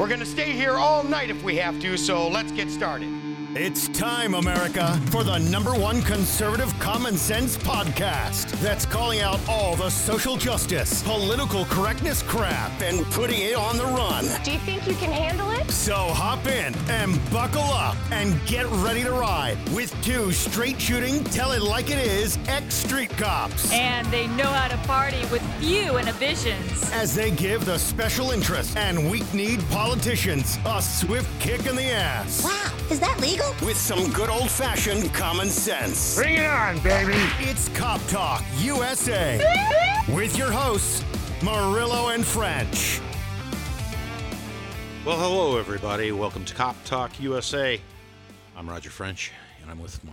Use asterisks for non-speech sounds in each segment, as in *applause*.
We're going to stay here all night if we have to, so let's get started. It's time, America, for the number one conservative common sense podcast that's calling out all the social justice, political correctness crap and putting it on the run. Do you think you can handle it? So hop in and buckle up and get ready to ride with two straight shooting, tell it like it is ex street cops And they know how to party with few inhibitions. as they give the special interest and weak kneed politicians a swift kick in the ass Wow, is that legal? With some good old fashioned common sense. Bring it on, baby. It's Cop Talk USA with your hosts, Murillo and French. Well, hello, everybody. Welcome to Cop Talk USA. I'm Roger French, and I'm with my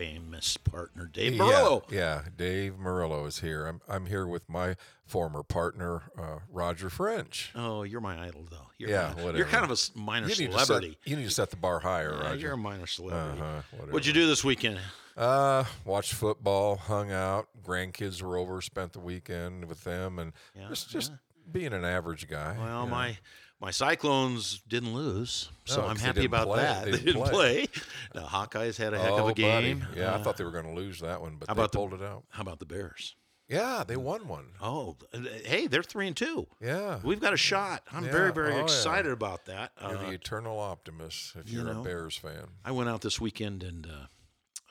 famous partner, Dave Murillo. Yeah, yeah, Dave Murillo is here. I'm I'm here with my former partner, uh, Roger French. Oh, you're my idol, though. You're Yeah, my- whatever. You're kind of a minor You celebrity. set, you need to set the bar higher, Yeah, Roger. you're a minor celebrity. Uh-huh, whatever. What'd you do this weekend? Uh, watched football, hung out. Grandkids were over, spent the weekend with them, and Yeah, just just being an average guy. Well, my my Cyclones didn't lose, so No, I'm happy about play. that. *laughs* They They didn't didn't play. The Hawkeyes had a heck of Oh, a game. buddy. Yeah, I Uh, thought they were going to lose that one, but how they about the- pulled it out. How about the Bears? Yeah, they won one. Oh, hey, they're three and two. Yeah, We've got a shot. I'm very, Yeah. very Oh, yeah. excited about that. you're Uh, the eternal optimist if you you're know, a Bears fan. I went out this weekend and uh,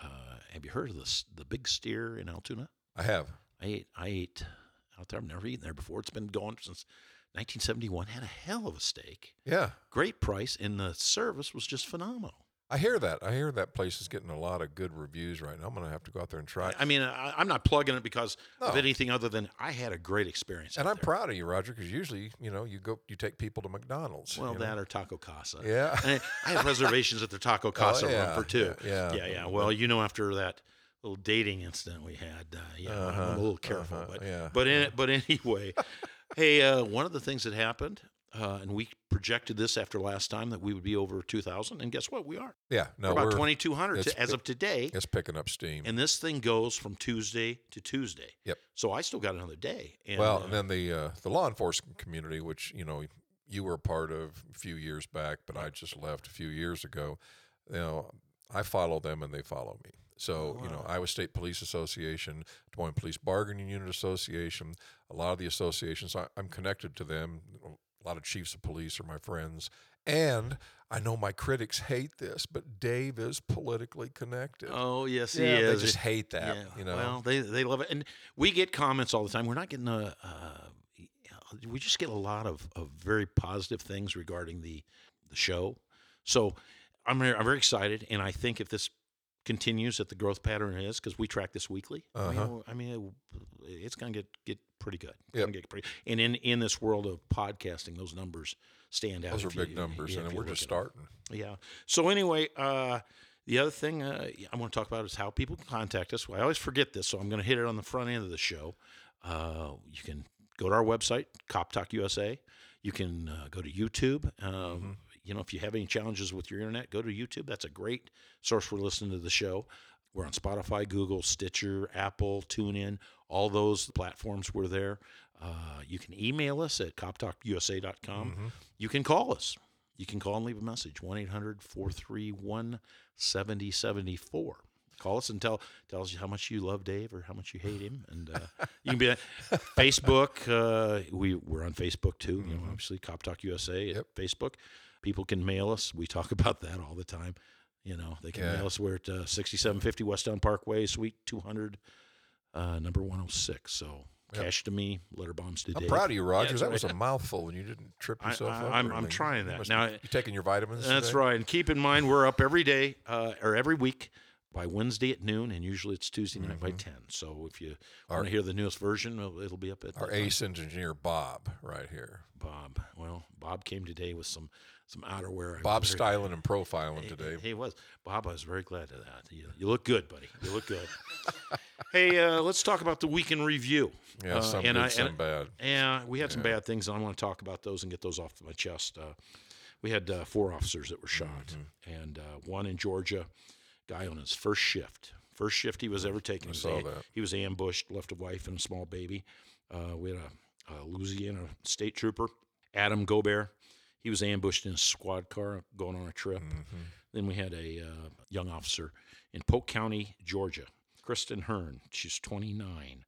uh, have you heard of this? The Big Steer in Altoona. I have. I ate. I ate out there. I've never eaten there before. It's been going since 1971. Had a hell of a steak. Yeah, Great price, and the service was just phenomenal. I hear that. I hear that place is getting a lot of good reviews right now. I'm going to have to go out there and try. it. I mean, I, I'm not plugging it because of anything other than I had a great experience. and I'm there. proud of you, Roger, because usually, you know, you go, you take people to McDonald's. Well, you know? that or Taco Casa. Yeah. *laughs* And I have reservations at the Taco *laughs* Casa yeah, run for two. yeah, yeah, yeah. yeah. Well, you know, after that little dating incident we had, uh, yeah, I'm Uh-huh, a little careful. uh-huh, but yeah, but in, but anyway, hey, uh, one of the things that happened, uh, and we projected this after last time that we would be over 2,000, and guess what? We are. yeah, no, we're about we're 2,200 to, as of today. It's picking up steam. And this thing goes from Tuesday to Tuesday. Yep. So I still got another day. And, well, uh, and then the uh, the law enforcement community, which you know you were a part of a few years back, but I just left a few years ago. You know, I follow them and they follow me. So you know, Iowa State Police Association, Des Moines Police Bargaining Unit Association, a lot of the associations, I, I'm connected to them. A lot of chiefs of police are my friends, and I know my critics hate this, but Dave is politically connected. Oh yes, yeah, he they just hate that. Yeah, you know, Well, they they love it, and we get comments all the time. We're not getting a. Uh, we just get a lot of, of very positive things regarding the the show. So I'm I'm very excited, and I think if this continues at the growth pattern it is, because we track this weekly. I Uh-huh. mean, I mean it's going to get get pretty good. Yep. get pretty, and in in this world of podcasting, those numbers stand out. those are if you- big numbers, yeah, and we're just look at 'em. starting. Yeah. So anyway, uh, the other thing uh, I want to talk about is how people can contact us. I always forget this, so I'm going to hit it on the front end of the show. Uh, you can go to our website, Cop Talk USA. You can uh, go to YouTube. Um, You know, if you have any challenges with your internet, go to YouTube. That's a great source for listening to the show. We're on Spotify, Google, Stitcher, Apple, TuneIn, all those platforms. We're there. Uh, you can email us at coptalkusa.com. You can call us. You can call and leave a message 1 800 431 7074. Call us and tell tell us how much you love Dave or how much you hate him, and uh, you can be on *laughs* Facebook. Uh, we we're on Facebook too. You know, obviously Cop Talk USA at Facebook. People can mail us. We talk *laughs* about that all the time. You know, they can Yeah. mail us. We're at uh, 6750 Westown Parkway, Suite 200, uh, number 106. So cash to me, letter bombs to I'm Dave. proud of you, Rogers. that's that was a mouthful, and you didn't trip yourself I- up. I'm- I'm trying that. must Now, be- you taking your vitamins? That's today? right. And keep in mind, we're up every day uh, or every week by Wednesday at noon, and usually it's Tuesday night by 10. So if you want to hear the newest version, it'll, it'll be up at Mm-hmm. Our ace engineer, Bob, right here. Bob. Well, Bob came today with some some outerwear. Bob styling and profiling He- today. He was. Bob, I was very glad of that. You, you look good, buddy. You look good. *laughs* hey, uh, let's talk about the weekend review. Yeah, Uh, some and good, I- some and- bad. Yeah, we had some bad things, and I want to talk about those and get those off my chest. Uh, we had uh, four officers that were shot, Mm-hmm. and uh, one in Georgia, guy on his first shift, first shift he was ever taking. I He was saw a- that. He was ambushed, left a wife and a small baby. Uh, we had a, a Louisiana state trooper, Adam Gaubert. He was ambushed in a squad car going on a trip. Mm-hmm. Then we had a uh, young officer in Polk County, Georgia, Kristen Hearn. She's 29,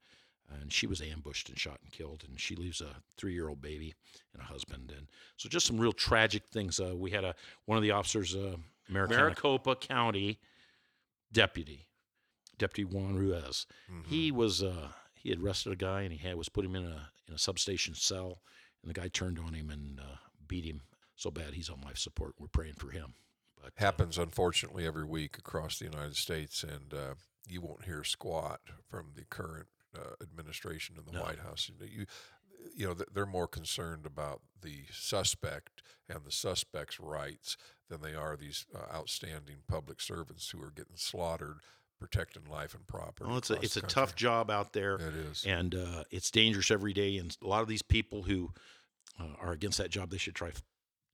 and she was ambushed and shot and killed. And she leaves a three-year-old baby and a husband. And so just some real tragic things. Uh, we had a one of the officers, uh, Maricopa County deputy, Deputy Juan Ruiz. Mm-hmm. He was uh, he had arrested a guy and he had was put him in a in a substation cell, and the guy turned on him and uh, beat him so bad he's on life support. We're praying for him. But uh, happens unfortunately every week across the United States, and uh, you won't hear squat from the current uh, administration in the No. White House. You, you, know, they're more concerned about the suspect and the suspect's rights than they are these uh, outstanding public servants who are getting slaughtered protecting life and property. well, it's a it's a tough job out there. It is. and uh, it's dangerous every day. And a lot of these people who uh, are against that job, they should try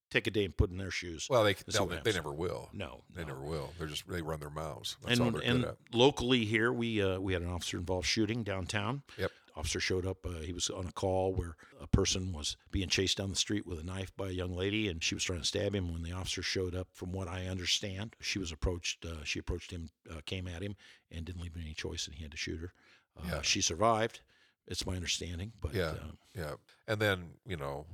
take a day and put in their shoes. Well, they they'll- they never will. no, They no. never will. They're just they run their mouths. That's all and they're and good at. locally here, we uh, we had an officer involved shooting downtown. Yep. Officer showed up. Uh, he was on a call where a person was being chased down the street with a knife by a young lady, and she was trying to stab him. When the officer showed up, from what I understand, she was approached. Uh, she approached him, uh, came at him, and didn't leave him any choice, and he had to shoot her. Uh, Yeah. She survived. It's my understanding, but Yeah. uh, Yeah. And then, you know,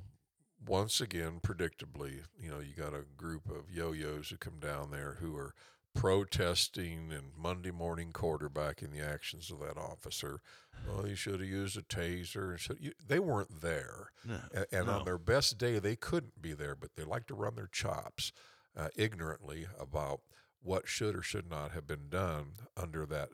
once again, predictably, you know, you got a group of yo yos who come down there who are protesting and Monday morning quarterbacking the actions of that officer. Well, you should have used a taser. And should, you, they weren't there. No, A- and no. on their best day, they couldn't be there, but they like to run their chops uh, ignorantly about what should or should not have been done under that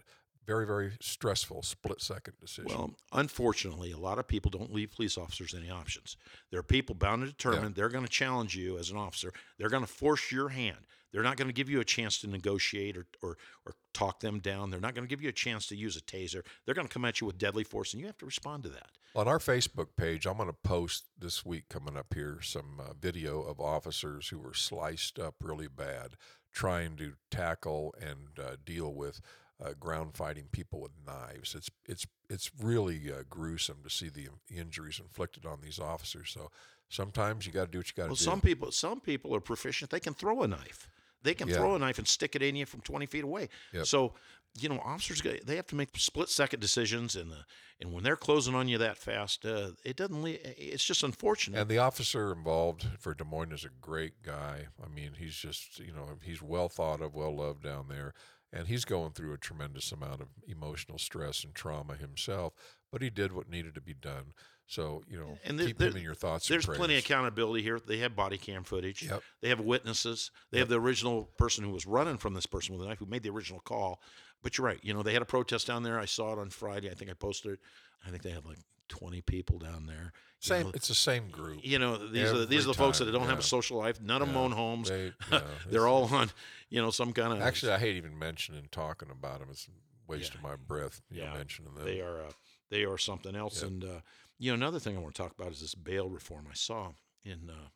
very, very stressful split second decision. Well, unfortunately, a lot of people don't leave police officers any options. There are people bound and determined. They're going to challenge you as an officer. They're going to force your hand. They're not going to give you a chance to negotiate or, or, or talk them down. They're not going to give you a chance to use a taser. They're going to come at you with deadly force, and you have to respond to that. On our Facebook page, I'm going to post this week coming up here some uh, video of officers who were sliced up really bad trying to tackle and uh, deal with uh, ground fighting people with knives. It's it's it's really uh, gruesome to see the injuries inflicted on these officers. So sometimes you got to do what you got to Well, do. some people some people are proficient. They can throw a knife. They can Yeah. throw a knife and stick it in you from 20 feet away. Yep. So, you know, officers they have to make split second decisions, and uh, and when they're closing on you that fast, uh, it doesn't. Le- it's just unfortunate. And the officer involved for Des Moines is a great guy. I mean, he's just, you know, he's well thought of, well loved down there. And he's going through a tremendous amount of emotional stress and trauma himself, but he did what needed to be done. So, you know, And there- keep there- him in your thoughts There's plenty of accountability here. They have body cam footage. Yep. They have witnesses. They have the original person who was running from this person with a knife who made the original call. But you're right. You know, they had a protest down there. I saw it on Friday. I think I posted it. I think they had like 20 people down there. Same, know, it's the same group. you know, these are these are the Every folks that don't have a social life. None of them own homes. They- *laughs* yeah, They're it's- all on, you know, some kind of. Actually, I hate even mentioning talking about them. It's a waste of my breath, you know, Yeah, mentioning them. they are uh, they are something else. Yep. And uh, you know, another thing I want to talk about is this bail reform. I saw in uh,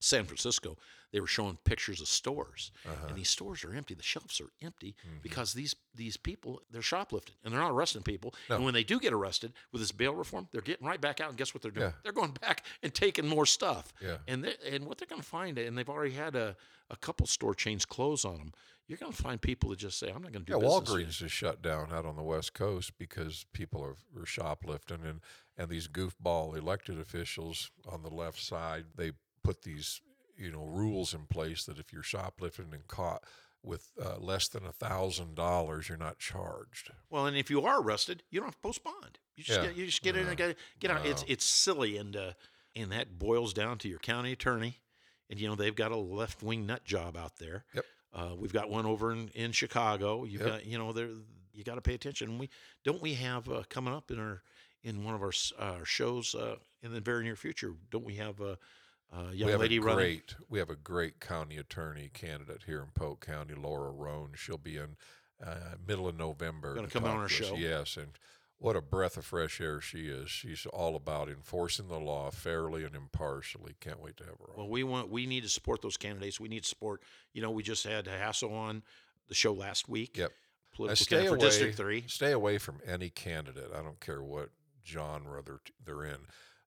San Francisco, they were showing pictures of stores, Uh-huh. and these stores are empty. The shelves are empty Mm-hmm. because these these people they're shoplifting and they're not arresting people. No. And when they do get arrested with this bail reform, they're getting right back out. And guess what they're doing? Yeah. They're going back and taking more stuff. Yeah. And they, and what they're going to find, and they've already had a, a couple store chains close on them. You're going to find people that just say, "I'm not going to do Yeah. Walgreens is shut down out on the West Coast because people are, are shoplifting, and and these goofball elected officials on the left side they put these you know rules in place that if you're shoplifting and caught with uh, less than a thousand dollars, you're not charged. Well, and if you are arrested, you don't have to post bond. You just Yeah. get you just get in and get, get out. It's it's silly and uh, and that boils down to your county attorney, and you know they've got a left wing nut job out there. Yep. Uh, we've got one over in, in Chicago. You've Yep. got you know there you got to pay attention. We don't we have uh, coming up in our in one of our uh, our shows uh, in the very near future. Don't we have a young we have lady a running? great we have a great county attorney candidate here in Polk County, Laura Roan. She'll be in uh, middle of November. Gonna come on our show. Yes, and what a breath of fresh air she is. She's all about enforcing the law fairly and impartially. Can't wait to have her on. Well, we want we need to support those candidates. We need to support. You know, we just had Hassel on the show last week. Yep. Political stay candidate away. for District Three. Stay away from any candidate. I don't care what genre they're they're in.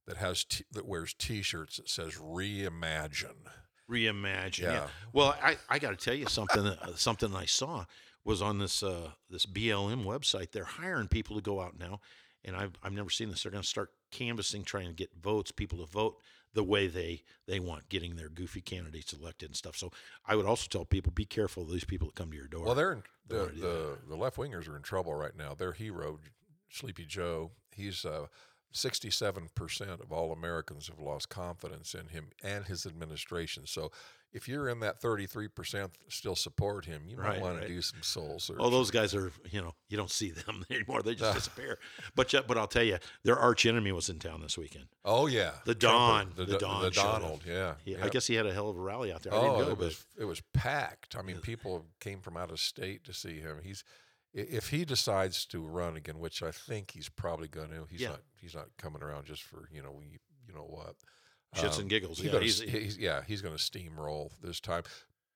That has t- that wears T-shirts that says "Reimagine." reimagine. Yeah. Yeah. Well, I, I got to tell you something. uh, something I saw was on this uh, this BLM website. They're hiring people to go out now, and I've I've never seen this. They're going to start canvassing, trying to get votes, people to vote the way they they want, getting their goofy candidates elected and stuff. So I would also tell people be careful of these people that come to your door. Well, they're in, the Don't wanna do the, the left wingers are in trouble right now. Their hero, Sleepy Joe, he's uh, 67% of all Americans have lost confidence in him and his administration. So if you're in that 33% still support him, you might Right, want right. to do some soul searching. Well, those guys are, you know, you don't see them *laughs* anymore. They just ah. disappear. But but I'll tell you, their arch enemy was in town this weekend. oh, yeah. The Don, The, the Do- Don the. Donald, yeah. He, I guess he had a hell of a rally out there. I Oh, go, it but was it was packed. I mean, people came from out of state to see him. He's if he decides to run again, which I think he's probably going to. He's Yeah. not. He's not coming around just for you know you, you know what shits Um, and giggles. he Yeah, gonna he's, he's, yeah, he's going to steamroll this time.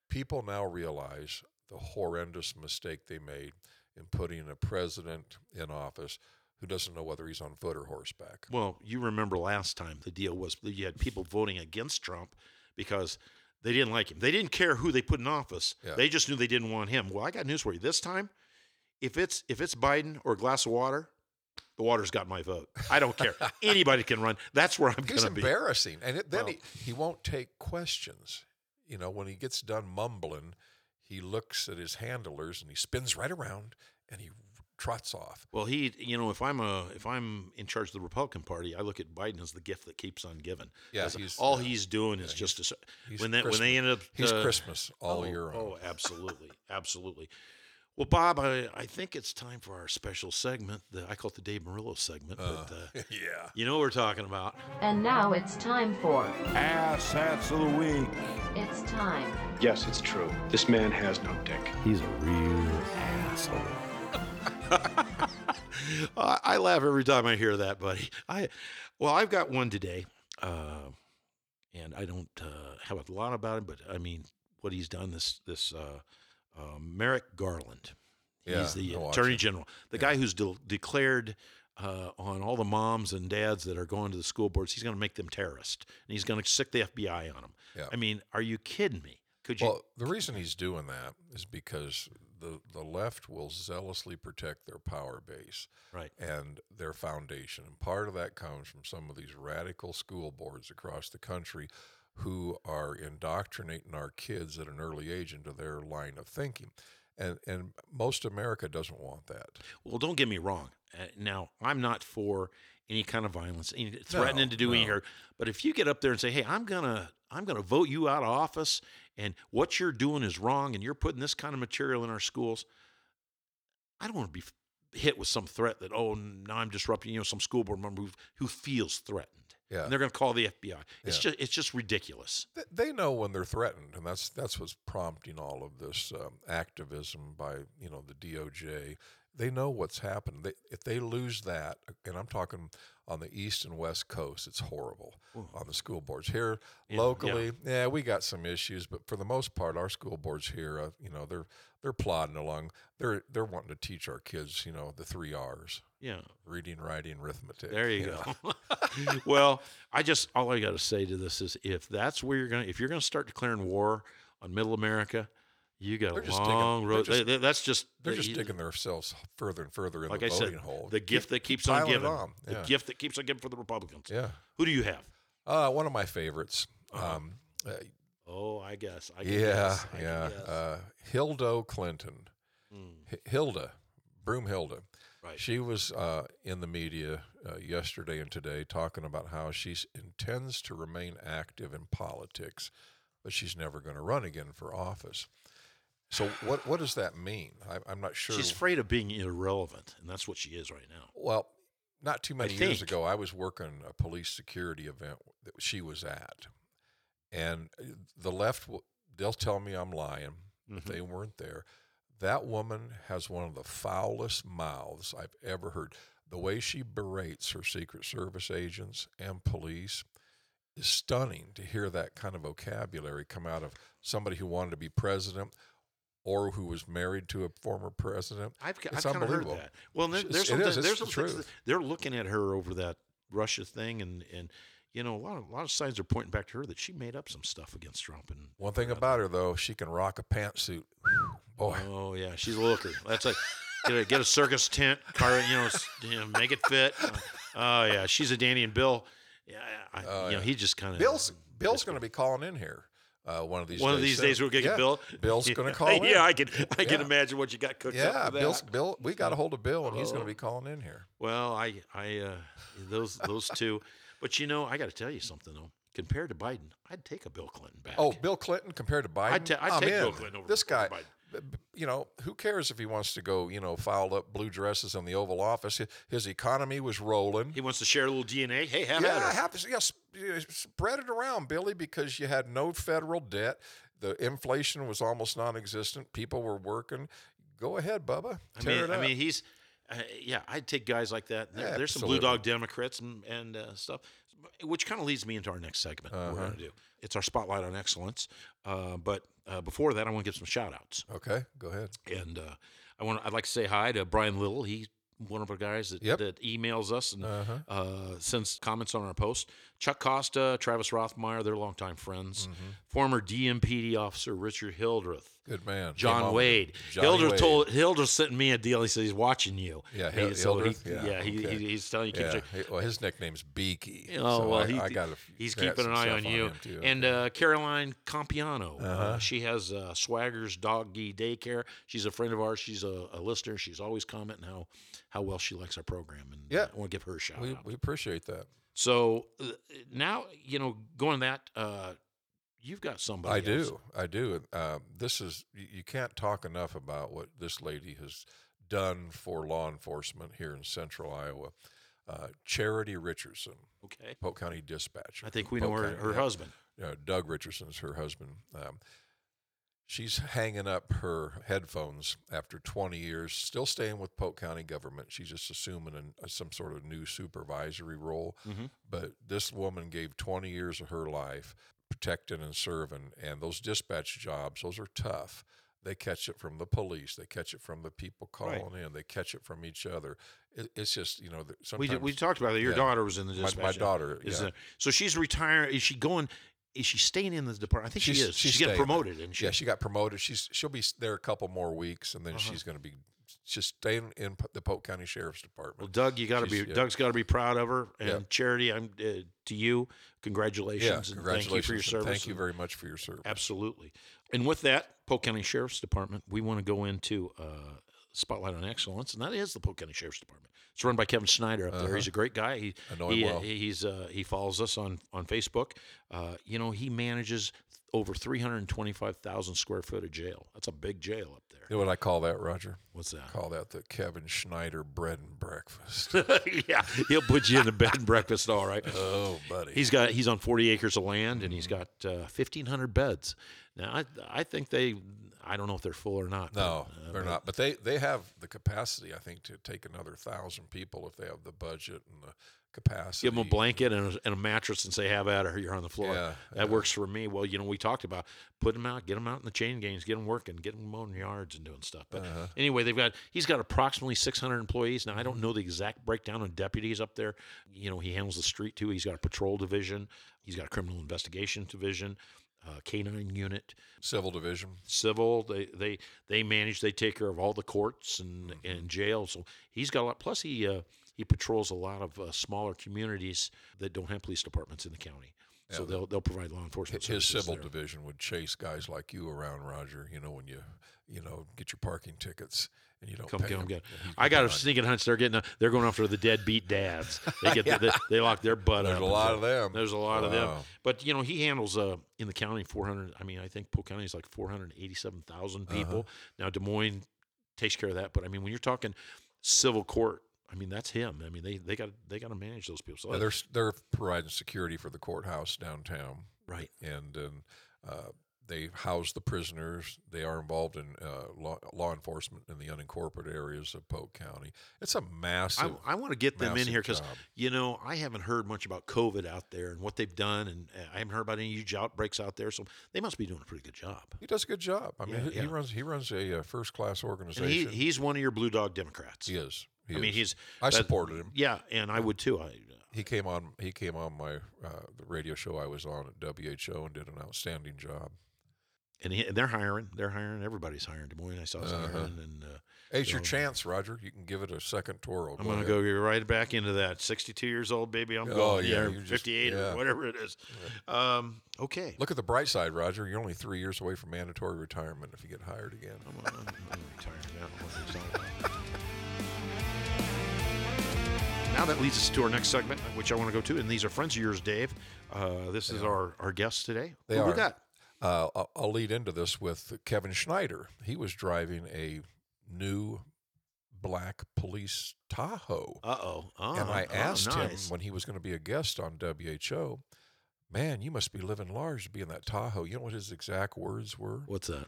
People now realize the horrendous mistake they made in putting a president in office who doesn't know whether he's on foot or horseback. well, you remember last time the deal was you had people voting against Trump because they didn't like him. They didn't care who they put in office. Yeah. They just knew they didn't want him. Well, I got news for you. This time, if it's if it's Biden or a glass of water, the water's got my vote. I don't care. *laughs* Anybody can run. That's where I'm going to be. embarrassing, and it, then Well- he, he won't take questions. You know, when he gets done mumbling, he looks at his handlers and he spins right around and he trots off. Well, he, you know, if I'm a if I'm in charge of the Republican Party, I look at Biden as the gift that keeps on giving. Yeah, he's, all uh, he's doing yeah, is he's- just a, he's when they when they end up He's uh, Christmas all oh, year. Oh, absolutely, absolutely. Well, Bob, I, I think it's time for our special segment. The, I call it the Dave Murillo segment. but uh, *laughs* yeah. you know what we're talking about. And now it's time for Ass hats of the week. It's Time. Yes, it's true. This man has no dick. He's a real asshole. *laughs* I, I laugh every time I hear that, buddy. I well, I've got one today, uh, and I don't uh, have a lot about him, but I mean, what he's done this this uh, Merrick Garland. Yeah, He's the I watch Attorney. General, the guy who's de- declared uh, on all the moms and dads that are going to the school boards, he's going to make them terrorists, and he's going to stick the FBI on them. Yeah. I mean, are you kidding me? Could you? Well, the reason he's doing that is because the, the left will zealously protect their power base right. and their foundation. And part of that comes from some of these radical school boards across the country who are indoctrinating our kids at an early age into their line of thinking. And, and most America doesn't want that. Well, don't get me wrong. Uh, now, I'm not for any kind of violence, any, threatening No, to do any no. hurt. But if you get up there and say, "Hey, I'm gonna, I'm gonna vote you out of office," and what you're doing is wrong, and you're putting this kind of material in our schools, I don't want to be hit with some threat that, oh, now I'm disrupting, you know, some school board member who, who feels threatened, Yeah. and they're going to call the FBI. It's Yeah. just, it's just ridiculous. They know when they're threatened, and that's that's what's prompting all of this um, activism by you know the DOJ. They know what's happened. They, if they lose that, and I'm talking on the east and west coast, it's horrible on the school boards here Yeah, locally. Yeah. we got some issues, but for the most part, our school boards here, uh, you know, they're they're plodding along. They're they're wanting to teach our kids, you know, the three R's: Yeah. reading, writing, arithmetic. There you know. go. *laughs* *laughs* well, I just all I got to say to this is if that's where you're going, to if you're going to start declaring war on Middle America, you got They're a digging- long they're road. just- They- that's just They're they- just digging themselves further and further in Like the I voting said, hole. the Keep- gift that keeps on giving. on. The gift that keeps on giving for the Republicans. Yeah. Who do you have? Uh, one of my favorites. Uh-huh. Um, uh, Oh, I guess. I yeah, guess. I yeah. Uh, Hilda Clinton. Hmm, H- Hilda, Broomhilda. right. She was uh, in the media uh, yesterday and today talking about how she intends to remain active in politics, but she's never going to run again for office. So what what does that mean? I, I'm not sure. She's afraid of being irrelevant, and that's what she is right now. Well, not too many years ago, I was working a police security event that she was at, and uh, the left they'll tell me I'm lying if Mm-hmm. they weren't there. That woman has one of the foulest mouths I've ever heard. The way she berates her Secret Service agents and police is stunning to hear that kind of vocabulary come out of somebody who wanted to be president or who was married to a former president. I've, It's I've kind of heard unbelievable. that. Well, there, there's some, is. there's the some things that- they're looking at her over that Russia thing, and and you know a lot of a lot of signs are pointing back to her that she made up some stuff against Trump. And One thing about her though, she can rock a pantsuit. *sighs* Boy, oh yeah, she's a looker. That's like get a, get a circus tent, car, you know, you know, make it fit. Uh, oh yeah, she's a Danny and Bill. Yeah, I, Oh, you know, he just kind of Bill's Bill's going to be calling in here uh, one of these one days. of these soon. days we'll get yeah. Bill. Bill's going *laughs* to call in. Yeah, I can I can Yeah. imagine what you got cooked Yeah, up. Bill's Bill. We got a hold of Bill, and he's going Oh. to be calling in here. Well, I, I, uh, those, those two, but you know, I got to tell you something though. Compared to Biden, I'd take a Bill Clinton back. Oh, Bill Clinton compared to Biden. I'd ta- I'd take Bill. Clinton over- this guy. Biden. You know, who cares if he wants to go? You know, foul up blue dresses in the Oval Office. His, economy was rolling. he wants to share a little DNA. Hey, have yeah, at it. Yes, yeah, spread it around, Billy, because you had no federal debt. The inflation was almost non-existent. People were working. Go ahead, Bubba. I mean, I mean, he's, uh, yeah, I'd take guys like that. There, there's some blue dog Democrats and, and uh, stuff, which kind of leads me into our next segment. We're Uh-huh. going to do. It's our spotlight on excellence. Uh, but uh, before that, I want to give some shout outs. okay, go ahead. And uh, I want I'd like to say hi to Brian Little. He's one of our guys that, Yep. that emails us and Uh-huh. uh, sends comments on our post. Chuck Costa, Travis Rothmeyer, they're longtime friends. Mm-hmm. Former DMPD officer Richard Hildreth. Good man. John Wade. Johnny Hildreth Wade. told Hildreth sent me a deal. He said he's watching you. Yeah, He- Hil- so he- Hildreth? yeah, Yeah, he, okay. he, he's telling you. keep Yeah. check- well, his nickname's Beaky. Oh so well, I, he, I got. he's keeping an eye on you. and uh, Caroline Campiano, uh Uh-huh. she has uh, Swagger's Doggy Daycare. She's a friend of ours. She's a, a listener. She's always commenting how how well she likes our program, and Yeah. I want to give her a shout we out. we appreciate that. So uh, now you know, going that uh, you've got somebody. I else. do. I do. Uh, this is you, you can't talk enough about what this lady has done for law enforcement here in Central Iowa. Uh, Charity Richardson, Okay, Polk County Dispatcher. I think from we know her, County. her Yeah. husband. uh, Doug Richardson's her husband. Um, she's hanging up her headphones after 20 years, still staying with Polk County government. She's just assuming an, uh, some sort of new supervisory role. Mhm. But this woman gave 20 years of her life protecting and serving, and those dispatch jobs, those are tough. They catch it from the police. They catch it from the people Right. calling in. They catch it from each other. It, it's just you know. We, we talked about it. Your yeah. daughter was in the My- dispatch. my daughter, is yeah. uh, so she's retiring. Is she going? Is she staying in the department? I think she is. She's, getting promoted, and she. yeah, she got promoted. She's she'll be there a couple more weeks, and then Uh-huh. she's going to be just staying in the Polk County Sheriff's Department. Well, Doug, you got to be. Yeah. Doug's got to be proud of her. And Yeah. Charity, I'm uh, to you. Congratulations, yeah, and congratulations! thank you for your service. Thank you very much for your service. Absolutely. And with that, Polk County Sheriff's Department, we want to go into uh, Spotlight on Excellence, and that is the Polk County Sheriff's Department. It's run by Kevin Schneider up there. Uh-huh. He's a great guy. He, he, uh, well. he's uh, he follows us on on Facebook. Uh, you know, he manages over 325,000 square foot of jail. That's a big jail up there. You know what I call that, Roger? What's that? Call that the Kevin Schneider bread and breakfast. *laughs* yeah, he'll put you in a bed and breakfast, all right. oh, buddy. He's got he's on 40 acres of land and he's got uh, 1,500 beds. Now I I think they I don't know if they're full or not. but, no, uh, they're but- not. But they they have the capacity, I think, to take another thousand people if they have the budget and the capacity. Give them a blanket and a, and a mattress and say, "Have at her. You're on the floor." Yeah, that yeah. works for me. Well, you know, we talked about put them out, get them out in the chain gangs, get them working, get them mowing yards and doing stuff. But Uh-huh. anyway, they've got he's got approximately 600 employees now. I don't know the exact breakdown of deputies up there. You know, he handles the street too. He's got a patrol division. He's got a criminal investigation division. Uh, canine unit, Civil division. civil. They they they manage. They take care of all the courts and and jails. So he's got a lot. Plus he uh, he patrols a lot of uh, smaller communities that don't have police departments in the county. So they'll they'll provide law enforcement. His civil there. division would chase guys like you around, Roger. You know when you you know get your parking tickets and you don't Come get 'em, them. get. and I got a sneaking hunch. They're getting. A, they're going after the deadbeat dads. They get. *laughs* the, they, they lock their butt There's up. There's a lot so- of them. There's a lot of them. But you know, he handles uh in the county 400. I mean, I think Polk County is like 487,000 Uh-huh. people. Now Des Moines takes care of that. But I mean, when you're talking civil court, I mean that's him. I mean they they got they got to manage those people. So Yeah, they're they're providing security for the courthouse downtown, right. and then uh, they house the prisoners. They are involved in uh, law, law enforcement in the unincorporated areas of Polk County. It's a massive. I want to get them in here because you know I haven't heard much about COVID out there and what they've done, and uh, I haven't heard about any huge outbreaks out there. So they must be doing a pretty good job. he does a good job. I mean, Yeah, he, he runs he runs a uh, first class organization. he, he's one of your blue dog Democrats. He is. He I mean, he's. I that- supported him. Yeah, and I would too. I, he came on. He came on my uh, the radio show I was on at WHO and did an outstanding job. And, he, and they're hiring. They're hiring. Everybody's hiring. Des Moines, I saw Uh-huh. hiring. And uh, Hey, it's your chance, Roger. You can give it a second twirl. I'm going to go right back into that. 62 years old, baby. I'm Oh, going. yeah, Yeah, you're just- 58 yeah. or whatever it is. Um, okay. Look at the bright side, Roger. You're only three years away from mandatory retirement if you get hired again. I'm, I'm, I'm retired now. Now that leads us to our next segment, which I want to go to, and these are friends of yours, Dave. Uh, this is our, our guest today. They Who we are. got? Uh, I'll, lead into this with Kevin Schneider. He was driving a new black police Tahoe. Uh oh. and I asked him nice. when he was going to be a guest on WHO, man, you must be living large to be in that Tahoe. You know what his exact words were? What's that?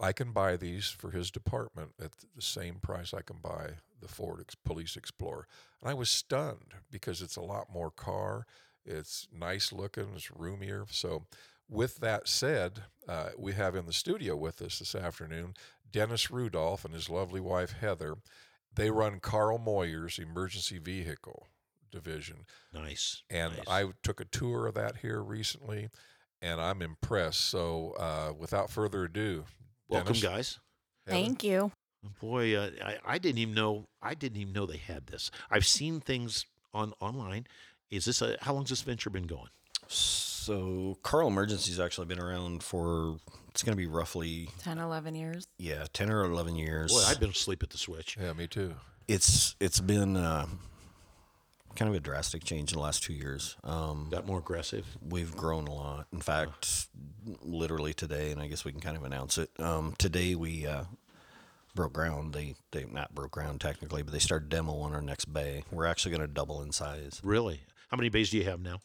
I can buy these for his department at the same price I can buy the Ford Ex- Police Explorer. And I was stunned because it's a lot more car. It's nice looking, it's roomier. So, with that said, uh, we have in the studio with us this afternoon Dennis Rudolph and his lovely wife Heather. They run Carl Moyer's emergency vehicle division. Nice. And nice. I took a tour of that here recently, and I'm impressed. So, uh, without further ado, welcome, Dennis, guys. Heather. Thank you. Boy, uh, I, I didn't even know. I didn't even know they had this. I've seen things on online. Is this a? How long's this venture been going? So Carl Emergency's actually been around for it's going to be roughly 10, 11 years. yeah ten or eleven years. Boy, I've been asleep at the switch. Yeah, me too. it's it's been uh, kind of a drastic change in the last two years. Um, Got more aggressive. we've grown a lot. In fact, literally today, and I guess we can kind of announce it. Um, today we uh, broke ground. They they not broke ground technically, but they started demo on our next bay. We're actually going to double in size. Really? How many bays do you have now?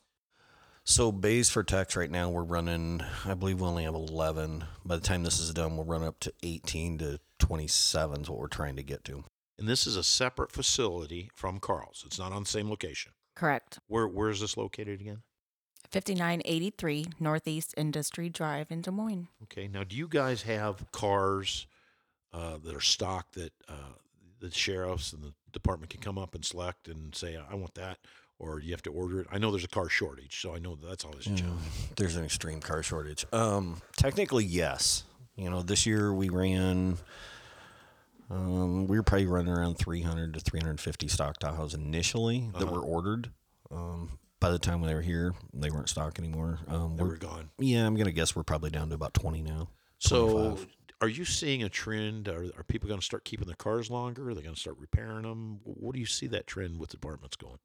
So bays for techs right now we're running. I believe we only have eleven. By the time this is done, we'll run up to eighteen to twenty-seven. Is what we're trying to get to. And this is a separate facility from Carl's. It's not on the same location. Correct. Where Where is this located again? 5983 Northeast Industry Drive in Des Moines. Okay. Now, do you guys have cars uh, that are stock that uh, the sheriffs and the department can come up and select and say, "I want that," or you have to order it? I know there's a car shortage, so I know that's always a challenge. There's an extreme car shortage. Um, technically, yes. You know, this year we ran. Um, we were probably running around 300 to 350 stock Tahoes initially that were ordered. Um, by the time they were here, they weren't stock anymore. Um, They we're were gone. Yeah, I'm gonna guess we're probably down to about 20 now. So, 25. are you seeing a trend? Are, are people going to start keeping their cars longer? Are they going to start repairing them? What do you see that trend with departments going?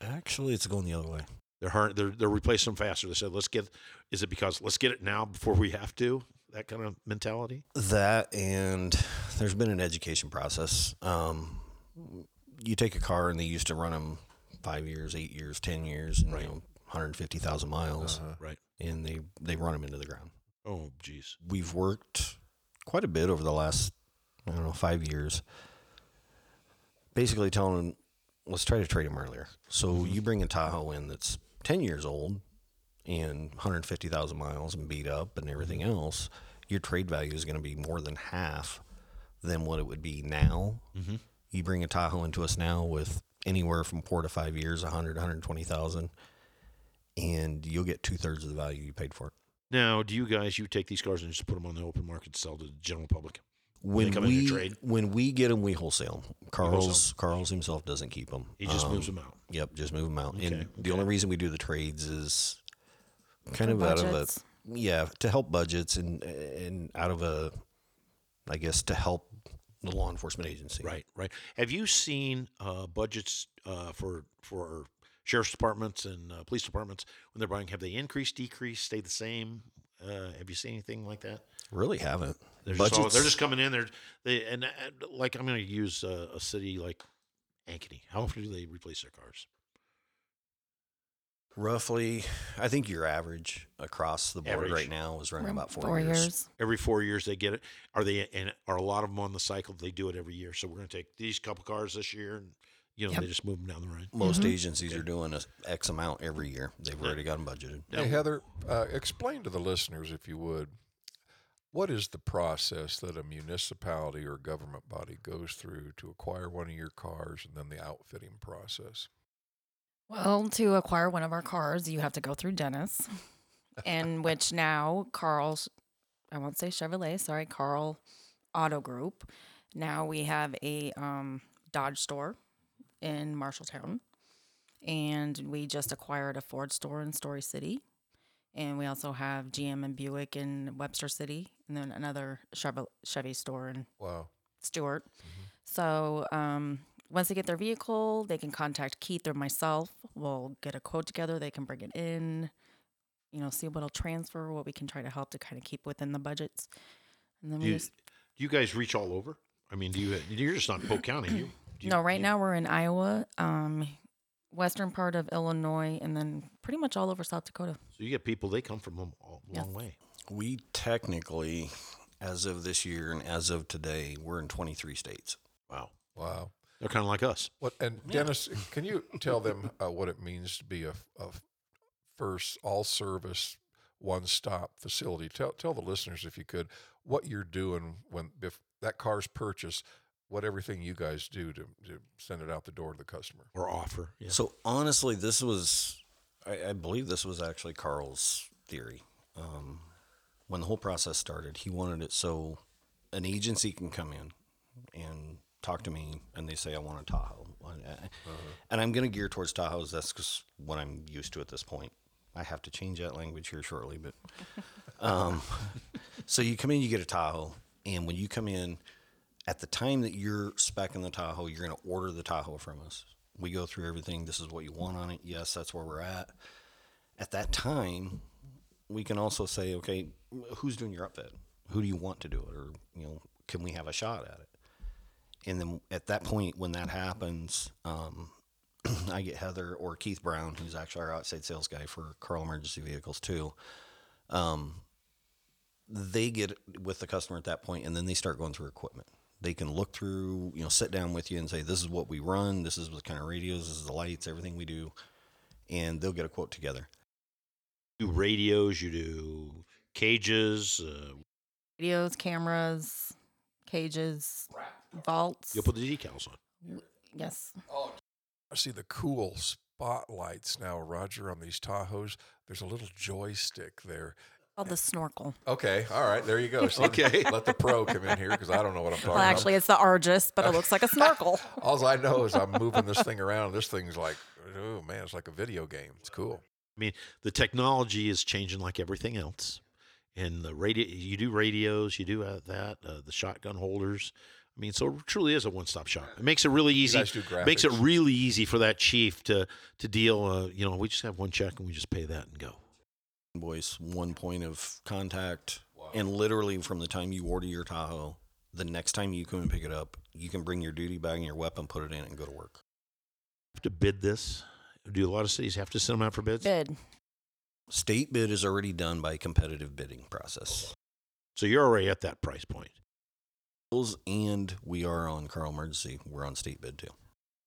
Actually, it's going the other way. They're hard, they're they're replacing them faster. They said, "Let's get." Is it because let's get it now before we have to? That kind of mentality. That and there's been an education process. Um, you take a car and they used to run them five years, eight years, ten years, and Right. you know, 150,000 miles, Right. and they they run them into the ground. Oh, geez. We've worked quite a bit over the last I don't know five years, basically telling them let's try to trade them earlier. So you bring a Tahoe in that's 10 years old and 150,000 miles and beat up and everything else, your trade value is going to be more than half than what it would be now. Mm-hmm. You bring a Tahoe into us now with anywhere from four to five years, 100, 120,000, and you'll get two thirds of the value you paid for it. Now, do you guys you take these cars and just put them on the open market to sell to the general public? When they come we and trade? when we get them, we wholesale. 'em. Carl's wholesale Carl's himself doesn't keep them. He just moves them out. Yep, just move them out. Okay, and the only reason we do the trades is kind For of out of a yeah to help budgets and and out of a I guess to help the law enforcement agency. Right, right. Have you seen uh, budgets uh, for for sheriff's departments and uh, police departments when they're buying? Have they increased, decreased, stayed the same? Uh, have you seen anything like that? Really haven't. They're just, all, they're just coming in. They're they and, and like I'm going to use uh, a city like Ankeny. How often do they replace their cars? roughly. I think your average across the board Average. right now is running Around about four, four years. years. Every four years they get it. Are they and are a lot of them on the cycle? They do it every year. So we're going to take these couple cars this year, and you know Yep. they just move them down the line. Most agencies are doing a X amount every year. They've already got them budgeted. Now- Hey, Heather, uh, explain to the listeners, if you would, what is the process that a municipality or government body goes through to acquire one of your cars and then the outfitting process? Well, to acquire one of our cars, you have to go through Dennis, in *laughs* which now Carl's, I won't say Chevrolet, sorry, Carl Auto Group. Now we have a um, Dodge store in Marshalltown, and we just acquired a Ford store in Story City, and we also have GM and Buick in Webster City, and then another Chevy, Chevy store in Wow. Stuart. So um, once they get their vehicle, they can contact Keith or myself. We'll get a quote together. They can bring it in, you know, see what'll transfer, what we can try to help to kind of keep within the budgets. And then Do we you, just, do you guys reach all over? I mean, do you? You're just not Polk County. You, do you no, right now we're in Iowa, um, western part of Illinois, and then pretty much all over South Dakota. So you get people. They come from a a Yes. long way. We technically, as of this year and as of today, we're in 23 states. Wow. Wow. They're kind of like us. What and Dennis, can you tell them uh, what it means to be a, a first all service one stop facility? Tell tell the listeners if you could what you're doing when if that car's purchased, what everything you guys do to, to send it out the door to the customer. Or offer. Yeah. So honestly, this was, I, I believe this was actually Carl's theory. Um, when the whole process started, he wanted it so an agency can come in and talk to me and they say, I want a Tahoe. And I- And I'm going to gear towards Tahoes. That's just what I'm used to at this point. I have to change that language here shortly, but *laughs* um, so you come in, you get a Tahoe, and when you come in, at the time that you're specing the Tahoe, you're going to order the Tahoe from us. We go through everything. This is what you want on it. Yes, that's where we're at. At that time, we can also say, okay, who's doing your upfit? Who do you want to do it, or you know, can we have a shot at it? And then at that point, when that happens, um, *clears throat* I get Heather or Keith Brown, who's actually our outside sales guy for Carl Emergency Vehicles too. Um, they get with the customer at that point, and then they start going through equipment. They can look through, you know, sit down with you and say, "This is what we run. This is what kind of radios. This is the lights. Everything we do," and they'll get a quote together. You do radios. You do cages. Uh, Radios, cameras, cages, vaults. you'll put the decals on. yes. Oh, I see the cool spotlights now, Roger, on these Tahoes. There's a little joystick there. Called the snorkel. Okay, all right, there you go. *laughs* See, Okay. let the pro come in here because I don't know what I'm talking Well, about. actually, it's the Argus, but it looks like a *laughs* snorkel. All I know is I'm moving this thing around. and This thing's like, oh man, it's like a video game. It's cool. I mean, the technology is changing like everything else. And the radio, you do radios, you do uh, that, uh, the shotgun holders. I mean, so it truly is a one-stop shop. It makes it really easy. makes it really easy for that chief to to deal. Uh, you know, we just have one check and we just pay that and go. Invoice, one point of contact, and literally from the time you order your Tahoe, the next time you come and pick it up, you can bring your duty bag and your weapon, put it in, and go to work. Have to bid this. Do a lot of cities have to send them out for bids? Bid. State bid is already done by competitive bidding process. So you're already at that price point. And we are on Carl Emergency. We're on state bid too.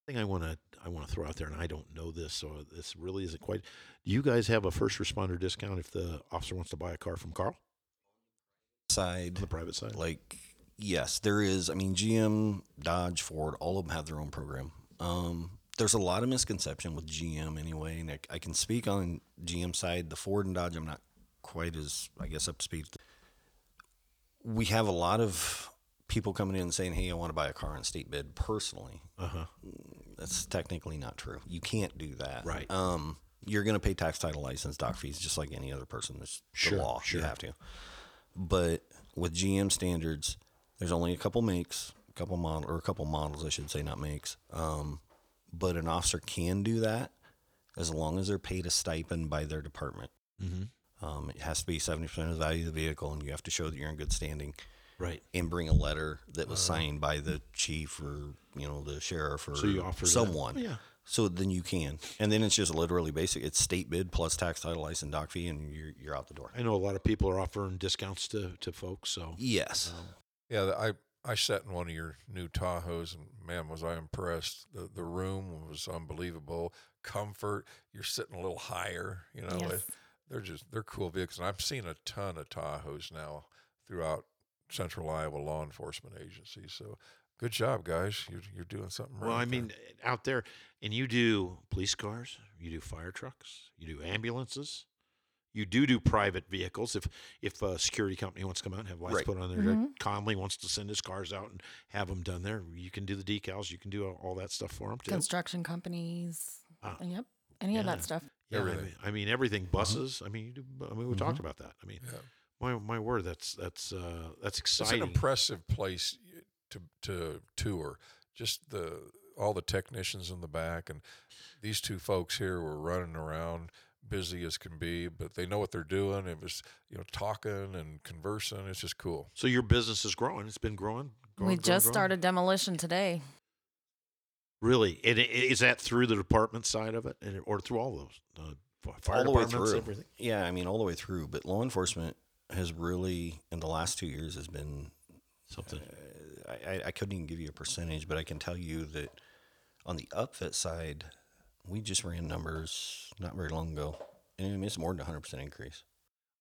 thing I want to I want to throw out there, and I don't know this, so this really isn't quite. Do you guys have a first responder discount if the officer wants to buy a car from Carl Side, on the private side? like, yes, there is. I mean, GM, Dodge, Ford, all of them have their own program. Um, there's a lot of misconception with GM anyway, and I, I can speak on GM side. The Ford and Dodge, I'm not quite as, I guess, up to speed. We have a lot of people coming in and saying, "Hey, I want to buy a car on state bid." Personally, Uh huh. that's technically not true. You can't do that. Right. Um, you're going to pay tax, title, license, doc fees, just like any other person. There's Sure, the law. sure. You have to. But with GM standards, there's only a couple makes, a couple model, or a couple models, I should say, not makes. Um, but an officer can do that as long as they're paid a stipend by their department. Mm-hmm. Um, it has to be 70% of the value of the vehicle, and you have to show that you're in good standing Right. and bring a letter that was signed by the chief or you know the sheriff or. So you offer that? someone. Yeah. So then you can, and then it's just literally basic. It's state bid plus tax title license doc fee, and you're you're out the door. I know a lot of people are offering discounts to, to folks. So Yes, Yeah, I I sat in one of your new Tahoes and man, was I impressed. The the room was unbelievable. Comfort, you're sitting a little higher, you know. Yes. they're just they're cool vehicles. And I've seen a ton of Tahoes now throughout Central Iowa law enforcement agencies. So Good job, guys. You're you're doing something right. Well, I there. mean, out there, and you do police cars, you do fire trucks, you do ambulances, you do do private vehicles. If if a security company wants to come out and have lights Right. put on there, Conley wants to send his cars out and have them done there. You can do the decals, you can do all, all that stuff for them too. Construction companies. Ah. Yep. Any of Yeah. that stuff. Yeah, I mean, I mean everything. Buses. I mean, you do, I mean, we talked about that. I mean, Yeah. my my word, that's that's uh, that's It's an impressive place to to tour. Just the all the technicians in the back, and these two folks here were running around, busy as can be, but they know what they're doing. It was you know talking and conversing. It's just cool. so your business is growing. It's been growing. growing we growing, just growing? started demolition today. Really, and is that through the department side of it, or through all those uh, fire all the way through. everything? Yeah, I mean all the way through. But law enforcement has really, in the last two years, has been. Something. I, I- I couldn't even give you a percentage, but I can tell you that on the upfit side, we just ran numbers not very long ago, and I mean, it's more than a hundred percent increase.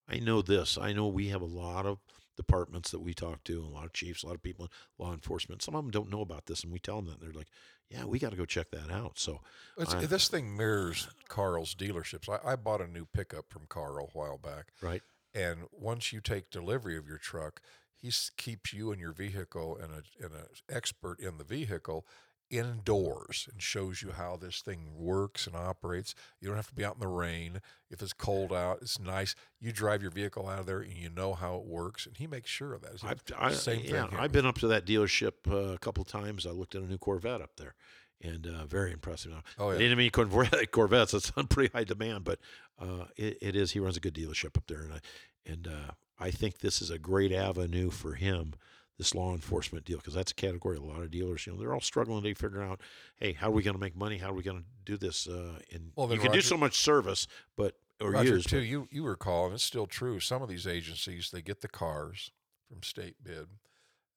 I know this. I know we have a lot of departments that we talk to, a lot of chiefs, a lot of people in law enforcement. Some of them don't know about this, and we tell them that. And they're like, "Yeah, we got to go check that out." So, It's, I- this thing mirrors Carl's dealerships. I, I bought a new pickup from Carl a while back, right, and once you take delivery of your truck, he keeps you and your vehicle and a and an expert in the vehicle indoors and shows you how this thing works and operates. You don't have to be out in the rain. If it's cold out, it's nice. You drive your vehicle out of there and you know how it works, and he makes sure of that. I, same thing. yeah. I've been up to that dealership uh, a couple times. I looked at a new Corvette up there, and uh, very impressive. Oh, yeah. They didn't mean Corvette, *laughs* Corvettes. It's on pretty high demand, but uh, it, it is. He runs a good dealership up there, and I, and uh, I think this is a great avenue for him. This law enforcement deal, because that's a category. A lot of dealers, you know, they're all struggling to figure out, hey, how are we going to make money? How are we going to do this? Uh, and Well, you can do so much service, but or Roger, use, too, but- you you recall, and it's still true. Some of these agencies they get the cars from state bid,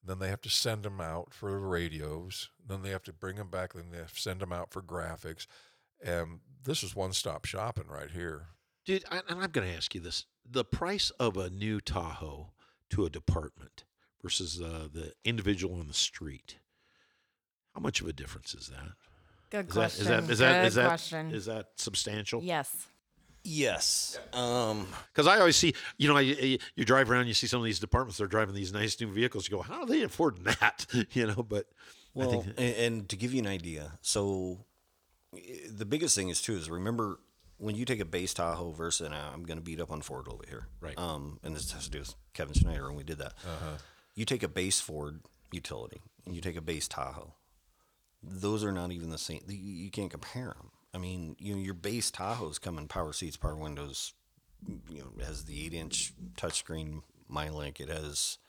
then they have to send them out for the radios, then they have to bring them back, then they have to send them out for graphics, and this is one stop shopping right here. Dude, I, and I'm going to ask you this: the price of a new Tahoe to a department versus uh, the individual on the street. How much of a difference is that? Good Is question. is that is that Good is that question. is that substantial? yes. Yes. Um, Because I always see, you know, I, I- you drive around, you see some of these departments, they're driving these nice new vehicles. You go, how are they affording that? *laughs* you know, but Well, I think and, and to give you an idea, so eh, the biggest thing is too is remember when you take a base Tahoe versus and I'm going to beat up on Ford a little bit here, Right. Um, and this has to do with Kevin Schneider when we did that. You take a base Ford utility and you take a base Tahoe. Those are not even the same. You, can't compare them. I mean, you know, your base Tahoes come in power seats, power windows. You know, it has the eight inch touchscreen MyLink. It has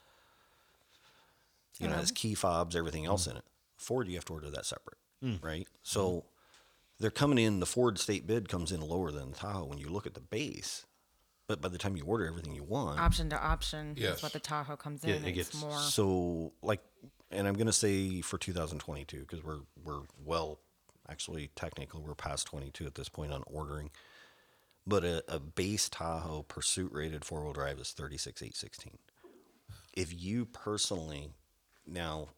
you know, it has uh-huh. key fobs, everything else in it. Ford, you have to order that separate, hmm. right? So they're coming in. The Ford state bid comes in lower than the Tahoe when you look at the base, but by the time you order everything you want, Option to option Yes. is what the Tahoe comes Yeah, in. it it's gets- more. so like, and I'm gonna say for 2022 because we're we're well, actually technically we're past 22 at this point on ordering, but a, a base Tahoe pursuit rated four wheel drive is 36,816. If you personally, now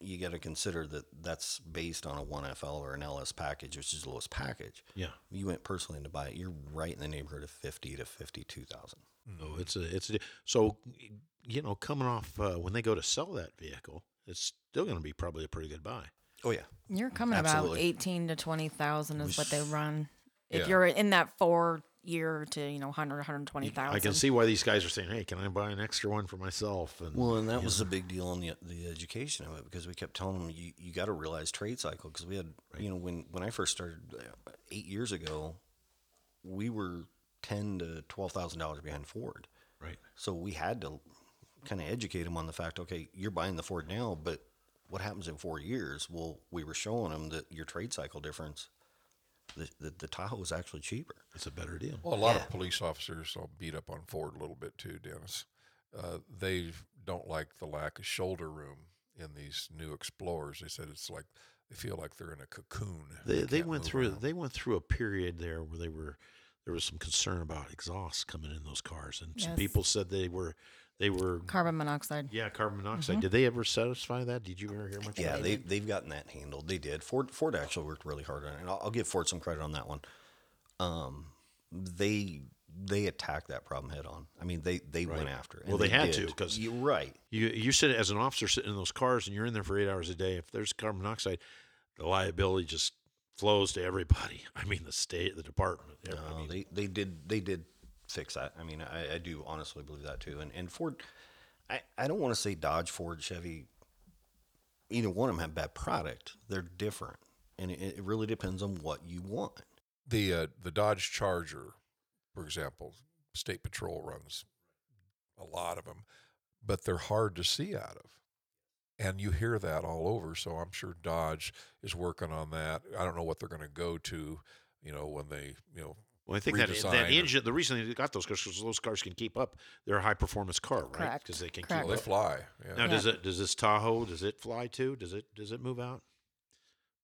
you got to consider that that's based on a 1FL or an LS package, which is the lowest package. yeah, If you went personally to buy it, you're right in the neighborhood of 50 to 52,000. no, it's a it's a, so you know coming off uh, when they go to sell that vehicle, it's still going to be probably a pretty good buy. Oh yeah. You're coming Absolutely. about eighteen to twenty thousand is what they run. If Yeah. you're in that four year to you know 100, 120,000. I can see why these guys are saying, "Hey, can I buy an extra one for myself?" And Well, and that was a big deal on the the education of it because we kept telling them you, you got to realize trade cycle because we had you know when when I first started uh, eight years ago, we were ten to twelve thousand dollars behind Ford, right. so we had to kind of educate them on the fact okay you're buying the Ford now, but what happens in four years? Well, we were showing them that your trade cycle difference, the the, the Tahoe is actually cheaper. It's a better deal. Well, a lot Yeah. of police officers will beat up on Ford a little bit too, Dennis. Uh, they don't like the lack of shoulder room in these new Explorers. They said it's like they feel like they're in a cocoon. They they can't went through around. they went through a period there where they were there was some concern about exhaust coming in those cars, and some people said they were They were Carbon monoxide. yeah, carbon monoxide. Mhm. Did they ever satisfy that? Did you ever hear much? Yeah, about they that? they've gotten that handled. They did. Ford Ford actually worked really hard on it, and I'll, I'll give Ford some credit on that one. Um, they they attacked that problem head on. I mean, they they went after it. Well, and they, had to because you're right. You you sit as an officer sitting in those cars and you're in there for eight hours a day. If there's carbon monoxide, the liability just flows to everybody. *laughs* I mean, the state, the department. No, everybody. Uh, they they did they did fix that. I mean, I, I do honestly believe that too. And and Ford, I, I don't want to say Dodge, Ford, Chevy. Either one of them have bad product. They're different, and it, it really depends on what you want. The uh, the Dodge Charger, for example, State Patrol runs a lot of them, but they're hard to see out of. And you hear that all over. So I'm sure Dodge is working on that. I don't know what they're going to go to, you know, when they, you know, Well, I think that that or- engine. The reason they got those cars because those cars can keep up. They're a high performance car, right? Because they can Correct. keep. Well, they fly. Yeah. Now, does it does this Tahoe does it fly too? Does it does it move out?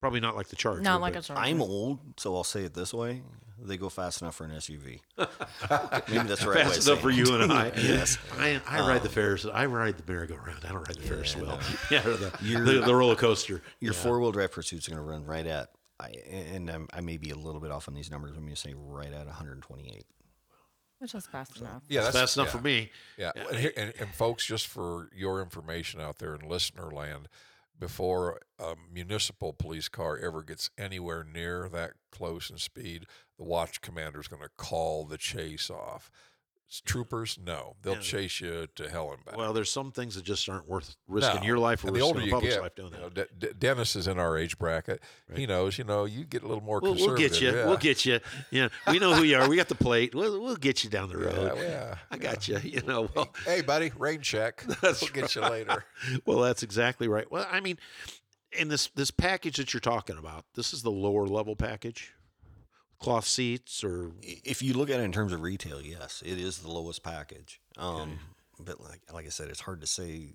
Probably not like the Charger. Not like a Charger. I'm old, so I'll say it this way: they go fast enough for an SUV. *laughs* Maybe that's the right way. Fast of enough for you and I. *laughs* yes. I, I ride the Um, Ferris. I ride the merry-go-round. I don't ride the Ferris Yeah, wheel. no. *laughs* Yeah, the, the, the roller coaster. Your Yeah. four wheel drive pursuit's going to run right at, I, and I'm, I may be a little bit off on these numbers. I'm going to say right at 128. Which is fast enough. Yeah, It's that's fast enough yeah. for me. Yeah, Yeah, and, here, and, and folks, just for your information out there in listener land, before a municipal police car ever gets anywhere near that close in speed, the watch commander is going to call the chase off. Troopers, no, they'll Yeah. chase you to hell and back. Well, there's some things that just aren't worth risking No. your life or the older you get, life doing you know, De- De- Dennis is in our age bracket. He knows, you know, you get a little more We'll, we'll get you. yeah. We'll get you. Yeah, we know who you are. We got the plate. We'll, we'll get you down the road. yeah, I got you. You know. Well, Hey, buddy, rain check. *laughs* We'll get you later. well, that's exactly right. Well, I mean, in this this package that you're talking about, this is the lower level package, cloth seats or If you look at it in terms of retail, yes, it is the lowest package. Um, But like like I said, it's hard to say.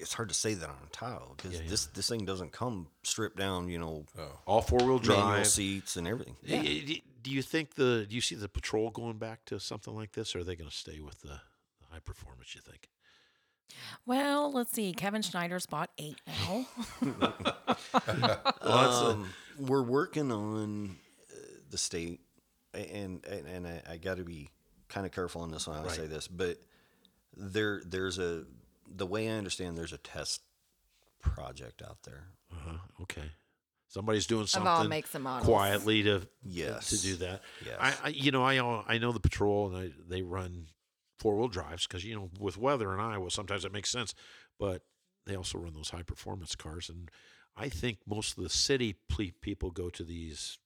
It's hard to say that on a Tahoe because Yeah, yeah. this this thing doesn't come stripped down. You know, Oh. all four wheel drive. seats and everything. Y- y- Do you think the do you see the patrol going back to something like this, or are they going to stay with the, the high performance? You think? Well, let's see. Kevin Schneider's bought eight now. *laughs* um, *laughs* we're working on the state, and and, and I, I got to be kind of careful on this when I Right. say this, but there there's a the way I understand there's a test project out there. Uh-huh. Okay. Somebody's doing Of something all makes and models. quietly to Yes. to do that. Yes. I, I you know I al- I know the patrol and I, they run four wheel drives because you know with weather in Iowa sometimes it makes sense, but they also run those high performance cars and I think most of the city ple- people go to these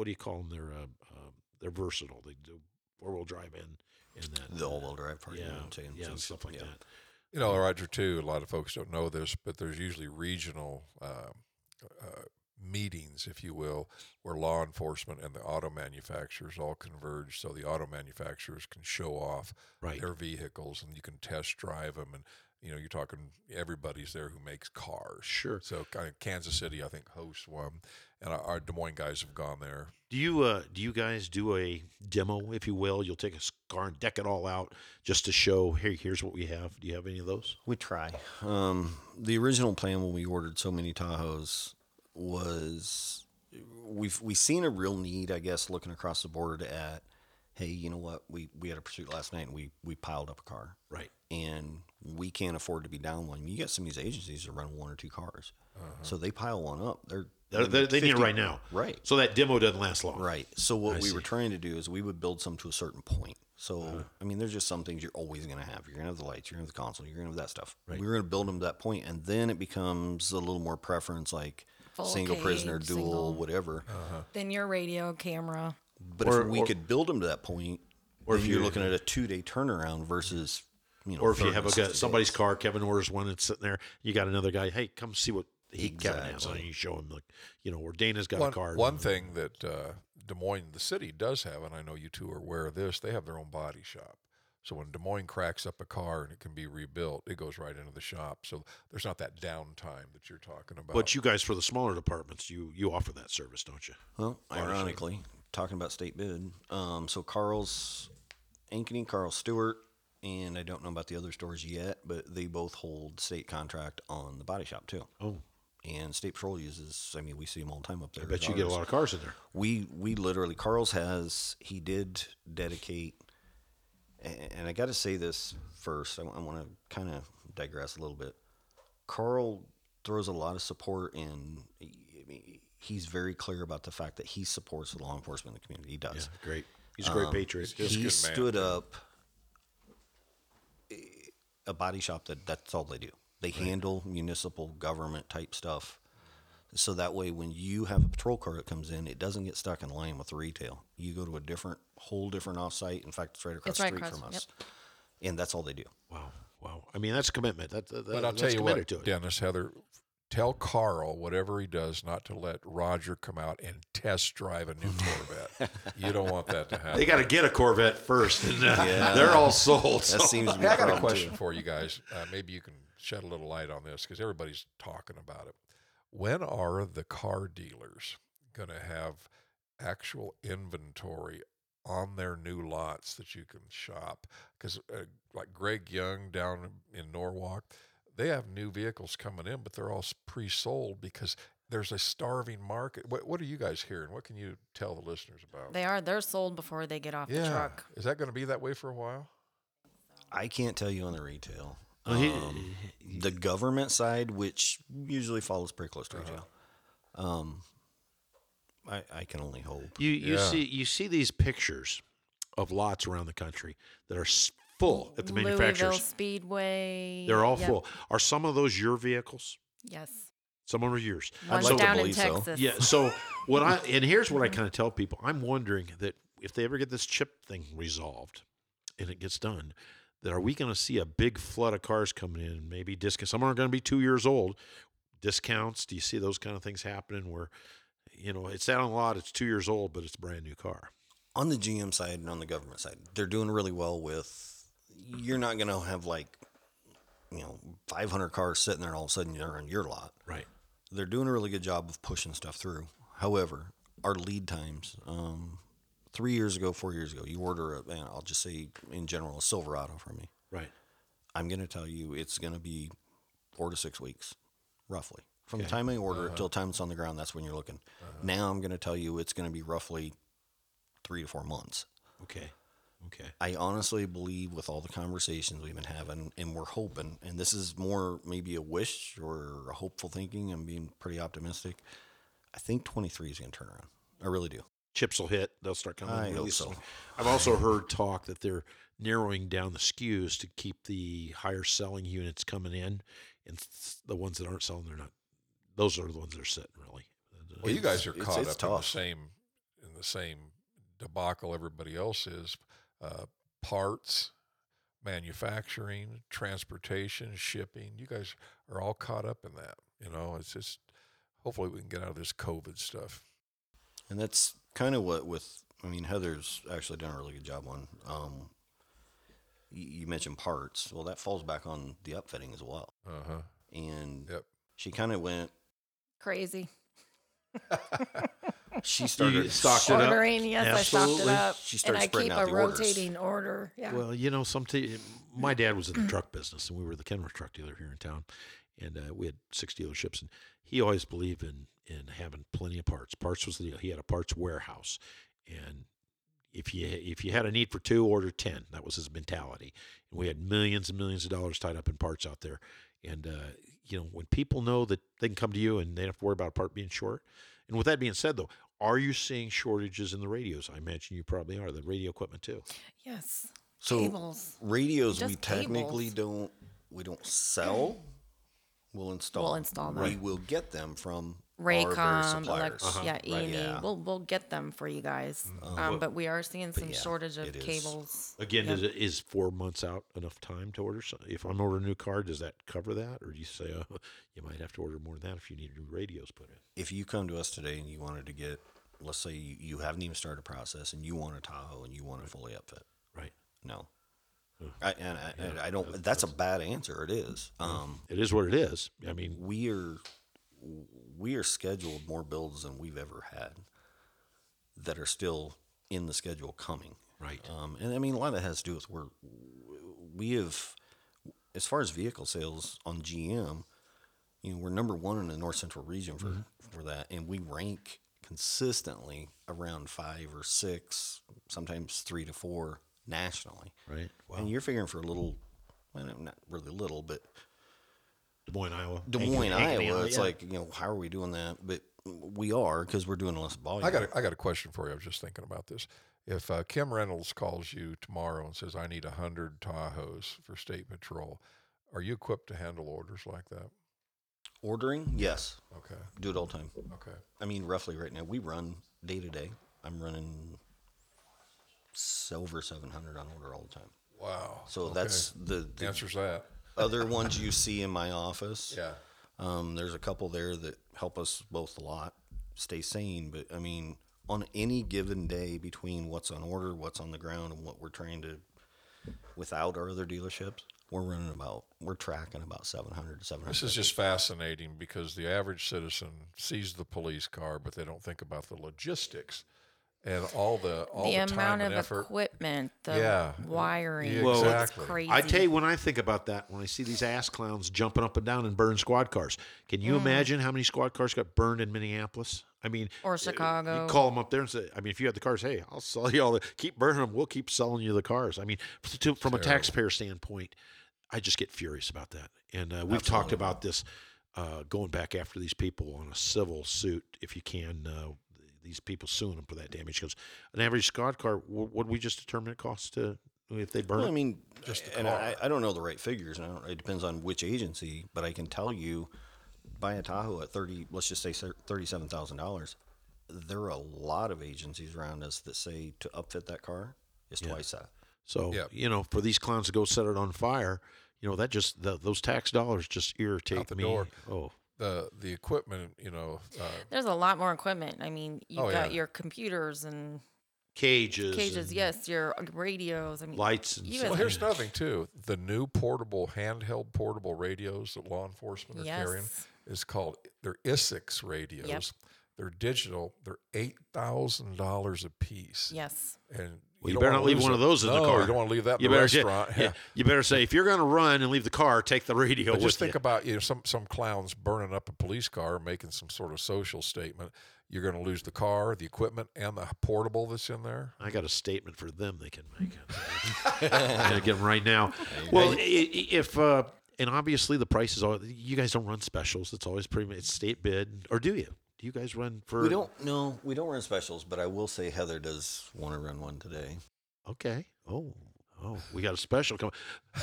what do you call them? They're uh, uh, they're versatile. They do four wheel drive and and that The all-wheel drive part, you Yeah, know what yeah, So- stuff like yeah. that. You know, Roger, too, a lot of folks don't know this, but there's usually regional um, uh, meetings, if you will, where law enforcement and the auto manufacturers all converge so the auto manufacturers can show off Right. their vehicles and you can test drive them. And, you know, you're talking everybody's there who makes cars. Sure. So kind of Kansas City, I think, hosts one. And our, our Des Moines guys have gone there. Do you uh do you guys do a demo, if you will? You'll take a car and deck it all out just to show, hey, here's what we have. Do you have any of those? We try. Um, the original plan when we ordered so many Tahoes was we've we seen a real need, I guess, looking across the board at, hey, you know what? We we had a pursuit last night and we we piled up a car, Right. and we can't afford to be down one. You got some of these agencies that run one or two cars, so they pile one up. They're, They're, they they need it right now. right? So that demo doesn't last long. Right. So what I we were trying to do is we would build some to a certain point. So Uh-huh. I mean, there's just some things you're always going to have. You're going to have the lights. You're going to have the console. You're going to have that stuff. Right. We were going to build them to that point, and then it becomes a little more preference, like Full single prisoner, dual, single. whatever. then your radio camera. But Or- if we or- could build them to that point, or or if if you're you- looking at a two day turnaround versus, you know, Or if you have a guy, somebody's days. car, Kevin orders one, it's sitting there. You got another guy. Hey, come see what he Kevin has on. And you show him like, you know, or Dana's got one, a car. One thing that uh, Des Moines, the city, does have, and I know you two are aware of this, they have their own body shop. So when Des Moines cracks up a car and it can be rebuilt, it goes right into the shop. So there's not that downtime that you're talking about. But you guys, for the smaller departments, you you offer that service, don't you? Well, ironically, talking about state bid, um, so Carl's Ankeny, Carl Stuart, and I don't know about the other stores yet, but they both hold state contract on the body shop too. Oh, And State Patrol uses. I mean, we see them all the time up there. I bet you get a lot of cars in there. We we literally Carl's has he did dedicate, and I got to say this first. I, want to kind of digress a little bit. Carl throws a lot of support in. I mean, he's very clear about the fact that he supports the law enforcement in the community. He does. Yeah, great. He's a great Um, patriot. He's he good man, stood too. up a body shop that that's all they do. They handle municipal government type stuff. So that way, when you have a patrol car that comes in, it doesn't get stuck in line with retail. You go to a different, whole different offsite. In fact, it's right across It's the right street across- from yep. us, and that's all they do. Wow, wow. I mean, that's a commitment. That, that, But I'll that's tell you committed what, to it. Dennis, Heather, tell Carl whatever he does not to let Roger come out and test drive a new *laughs* Corvette. you don't want that to happen. They got to get a Corvette first, and *laughs* uh, Yeah. *laughs* they're all sold. That so- seems Hey, I got a question too. for you guys. Uh, maybe you can shed a little light on this because everybody's talking about it. When are the car dealers going to have actual inventory on their new lots that you can shop? Because, uh, like Greg Young down in Norwalk, they have new vehicles coming in, but they're all pre sold because there's a starving market. What, what are you guys hearing? What can you tell the listeners about? They are. They're sold before they get off the truck. Is that going to be that way for a while? I can't tell you on the retail. Um, the government side, which usually follows pretty close to retail. Um, I, I can only hope. You you Yeah. see you see these pictures of lots around the country that are s- full at the Louisville manufacturers. Speedway. They're all yep. full. Are some of those your vehicles? Yes. Some of them are yours. One's like to down in believe so. Yeah. So *laughs* what I and here's what I kind of tell people: I'm wondering that if they ever get this chip thing resolved and it gets done, that are we going to see a big flood of cars coming in? Maybe discounts. Some are going to be two years old. Discounts. Do you see those kind of things happening where, you know, it's out on the lot, it's two years old, but it's a brand new car. on the GM side and on the government side, they're doing really well with. You're not going to have like, you know, 500 cars sitting there and all of a sudden they're on your lot. Right. They're doing a really good job of pushing stuff through. However, our lead times, um, three years ago, four years ago, you order a, and I'll just say in general, a Silverado from me. Right. I'm going to tell you it's going to be four to six weeks, roughly. From the time I order it till the time it's on the ground, that's when you're looking. Now I'm going to tell you it's going to be roughly three to four months. Okay. Okay. I honestly believe with all the conversations we've been having, and we're hoping, and this is more maybe a wish or a hopeful thinking. I'm being pretty optimistic. I think 23 is going to turn around. I really do. chips will hit. They'll start coming. I in hope so. I've also heard talk that they're narrowing down the SKUs to keep the higher selling units coming in, and s- the ones that aren't selling, they're not. Those are the ones that are sitting really. Well, you guys are it's- caught it's up in the same in the same debacle everybody else is. Uh, parts, manufacturing, transportation, shipping. You guys are all caught up in that. You know, it's just hopefully we can get out of this COVID stuff. And that's kind of what with, I mean, Heather's actually done a really good job on. Um, you, you mentioned parts. Well, that falls back on the upfitting as well. Uh huh. And Yep. she kind of went, Crazy. *laughs* she *laughs* started. You stocked it up. Ordering, yes, I stocked it Absolutely. up. She and started I spreading keep out a the orders. rotating order. Yeah. Well, you know, sometimes my dad was in the truck business, and we were the Kenworth truck dealer here in town, and uh, we had six dealerships, and he always believed in in having plenty of parts. Parts was the deal. He had a parts warehouse, and if you if you had a need for two, order ten. That was his mentality. And we had millions and millions of dollars tied up in parts out there, and uh, you know, when people know that they can come to you and they don't have to worry about a part being short. And with that being said, though, are you seeing shortages in the radios? I imagine you probably are. The radio equipment too. yes. So Cables. radios we Just technically cables. don't we don't sell. We'll install. We'll install them. We will get them from our various RACOM, suppliers. elect- yeah, E Right, E&E. yeah. We'll we'll get them for you guys. Uh, Um, but we are seeing some yeah, shortage of it is. cables. Again, Yep. is, it, is four months out enough time to order? some- If I'm ordering a new car, does that cover that, or do you say oh, *laughs* you might have to order more than that if you need new radios put in? if you come to us today and you wanted to get, let's say you, you haven't even started a process and you want a Tahoe and you want to fully upfit, Right. no. I, and I, and I don't. That's a bad answer. It is. Um, It is what it is. I mean, we are we are scheduled more builds than we've ever had that are still in the schedule coming. right. Um, and I mean, a lot of that has to do with we're we have, as far as vehicle sales on GM, you know, we're number one in the North Central region for Mm-hmm. for that, and we rank consistently around five or six, sometimes three to four nationally. Right. Wow. And you're figuring for a little, well, not really little, but Des Moines, Iowa. Des Moines, Ankeny, Iowa. It's yeah. like you know, how are we doing that? But we are because we're doing less volume. I got a, I got a question for you. I was just thinking about this. If uh, Kim Reynolds calls you tomorrow and says, "I need a hundred Tahoes for state patrol," are you equipped to handle orders like that? ordering. Yes, Okay. do it all the time. Okay. I mean, roughly right now, we run day to day. I'm running silver 700 on order all the time. Wow. So Okay. that's the, the answers that. Other ones you see in my office. Yeah. Um, there's a couple there that help us both a lot stay sane. But I mean, on any given day between what's on order, what's on the ground, and what we're trying to, without our other dealerships, we're running about, we're tracking about 700 to 700. This is just fascinating because the average citizen sees the police car, but they don't think about the logistics and all the all the, the, time amount and of effort. equipment, the Yeah. wiring, Yeah, Well, it's exactly. crazy. I tell you, when I think about that, when I see these ass clowns jumping up and down and burn squad cars, can you imagine how many squad cars got burned in Minneapolis? I mean, Or uh, Chicago. You call them up there and say, I mean, if you have the cars, hey, I'll sell you all the, keep burning them. We'll keep selling you the cars. I mean, to, from a taxpayer standpoint, I just get furious about that. And uh, we've talked about this uh, going back after these people on a civil suit, if you can. Uh, these people suing them for that damage because an average squad car, what would we just determine it costs to if they burn Well. I mean, Just the and car. I, I don't know the right figures. And I don't, it depends on which agency, but I can tell you, buy a Tahoe at thirty, let's just say thirty-seven thousand dollars. There are a lot of agencies around us that say to upfit that car is twice that. So Yep. you know, for these clowns to go set it on fire, you know that just the, those tax dollars just irritate Out the me. door. Oh, the the equipment, you know, uh, There's a lot more equipment. I mean, you've Oh, got yeah. your computers and cages, cages, and yes, your radios. I mean, lights and you. Well, here's another thing too. The new portable, handheld portable radios that law enforcement are carrying is called they're ISIX radios. They're digital. They're eight thousand dollars a piece. yes. And Well, you, don't better not leave one it. of those in no, the car. You don't want to leave that in you the better say- restaurant. yeah, you better say if you're going to run and leave the car, take the radio But with just think you. about you know some some clowns burning up a police car, making some sort of social statement. You're going to lose the car, the equipment, and the portable that's in there. I got a statement for them they can make. *laughs* I'm gonna get them right now. Well, i- i- if uh, and obviously the price is all. You guys don't run specials. It's always pretty. It's state bid, or do you? Do you guys run for? We don't no, we don't run specials, but I will say Heather does want to run one today. Okay. Oh, oh, we got a special coming.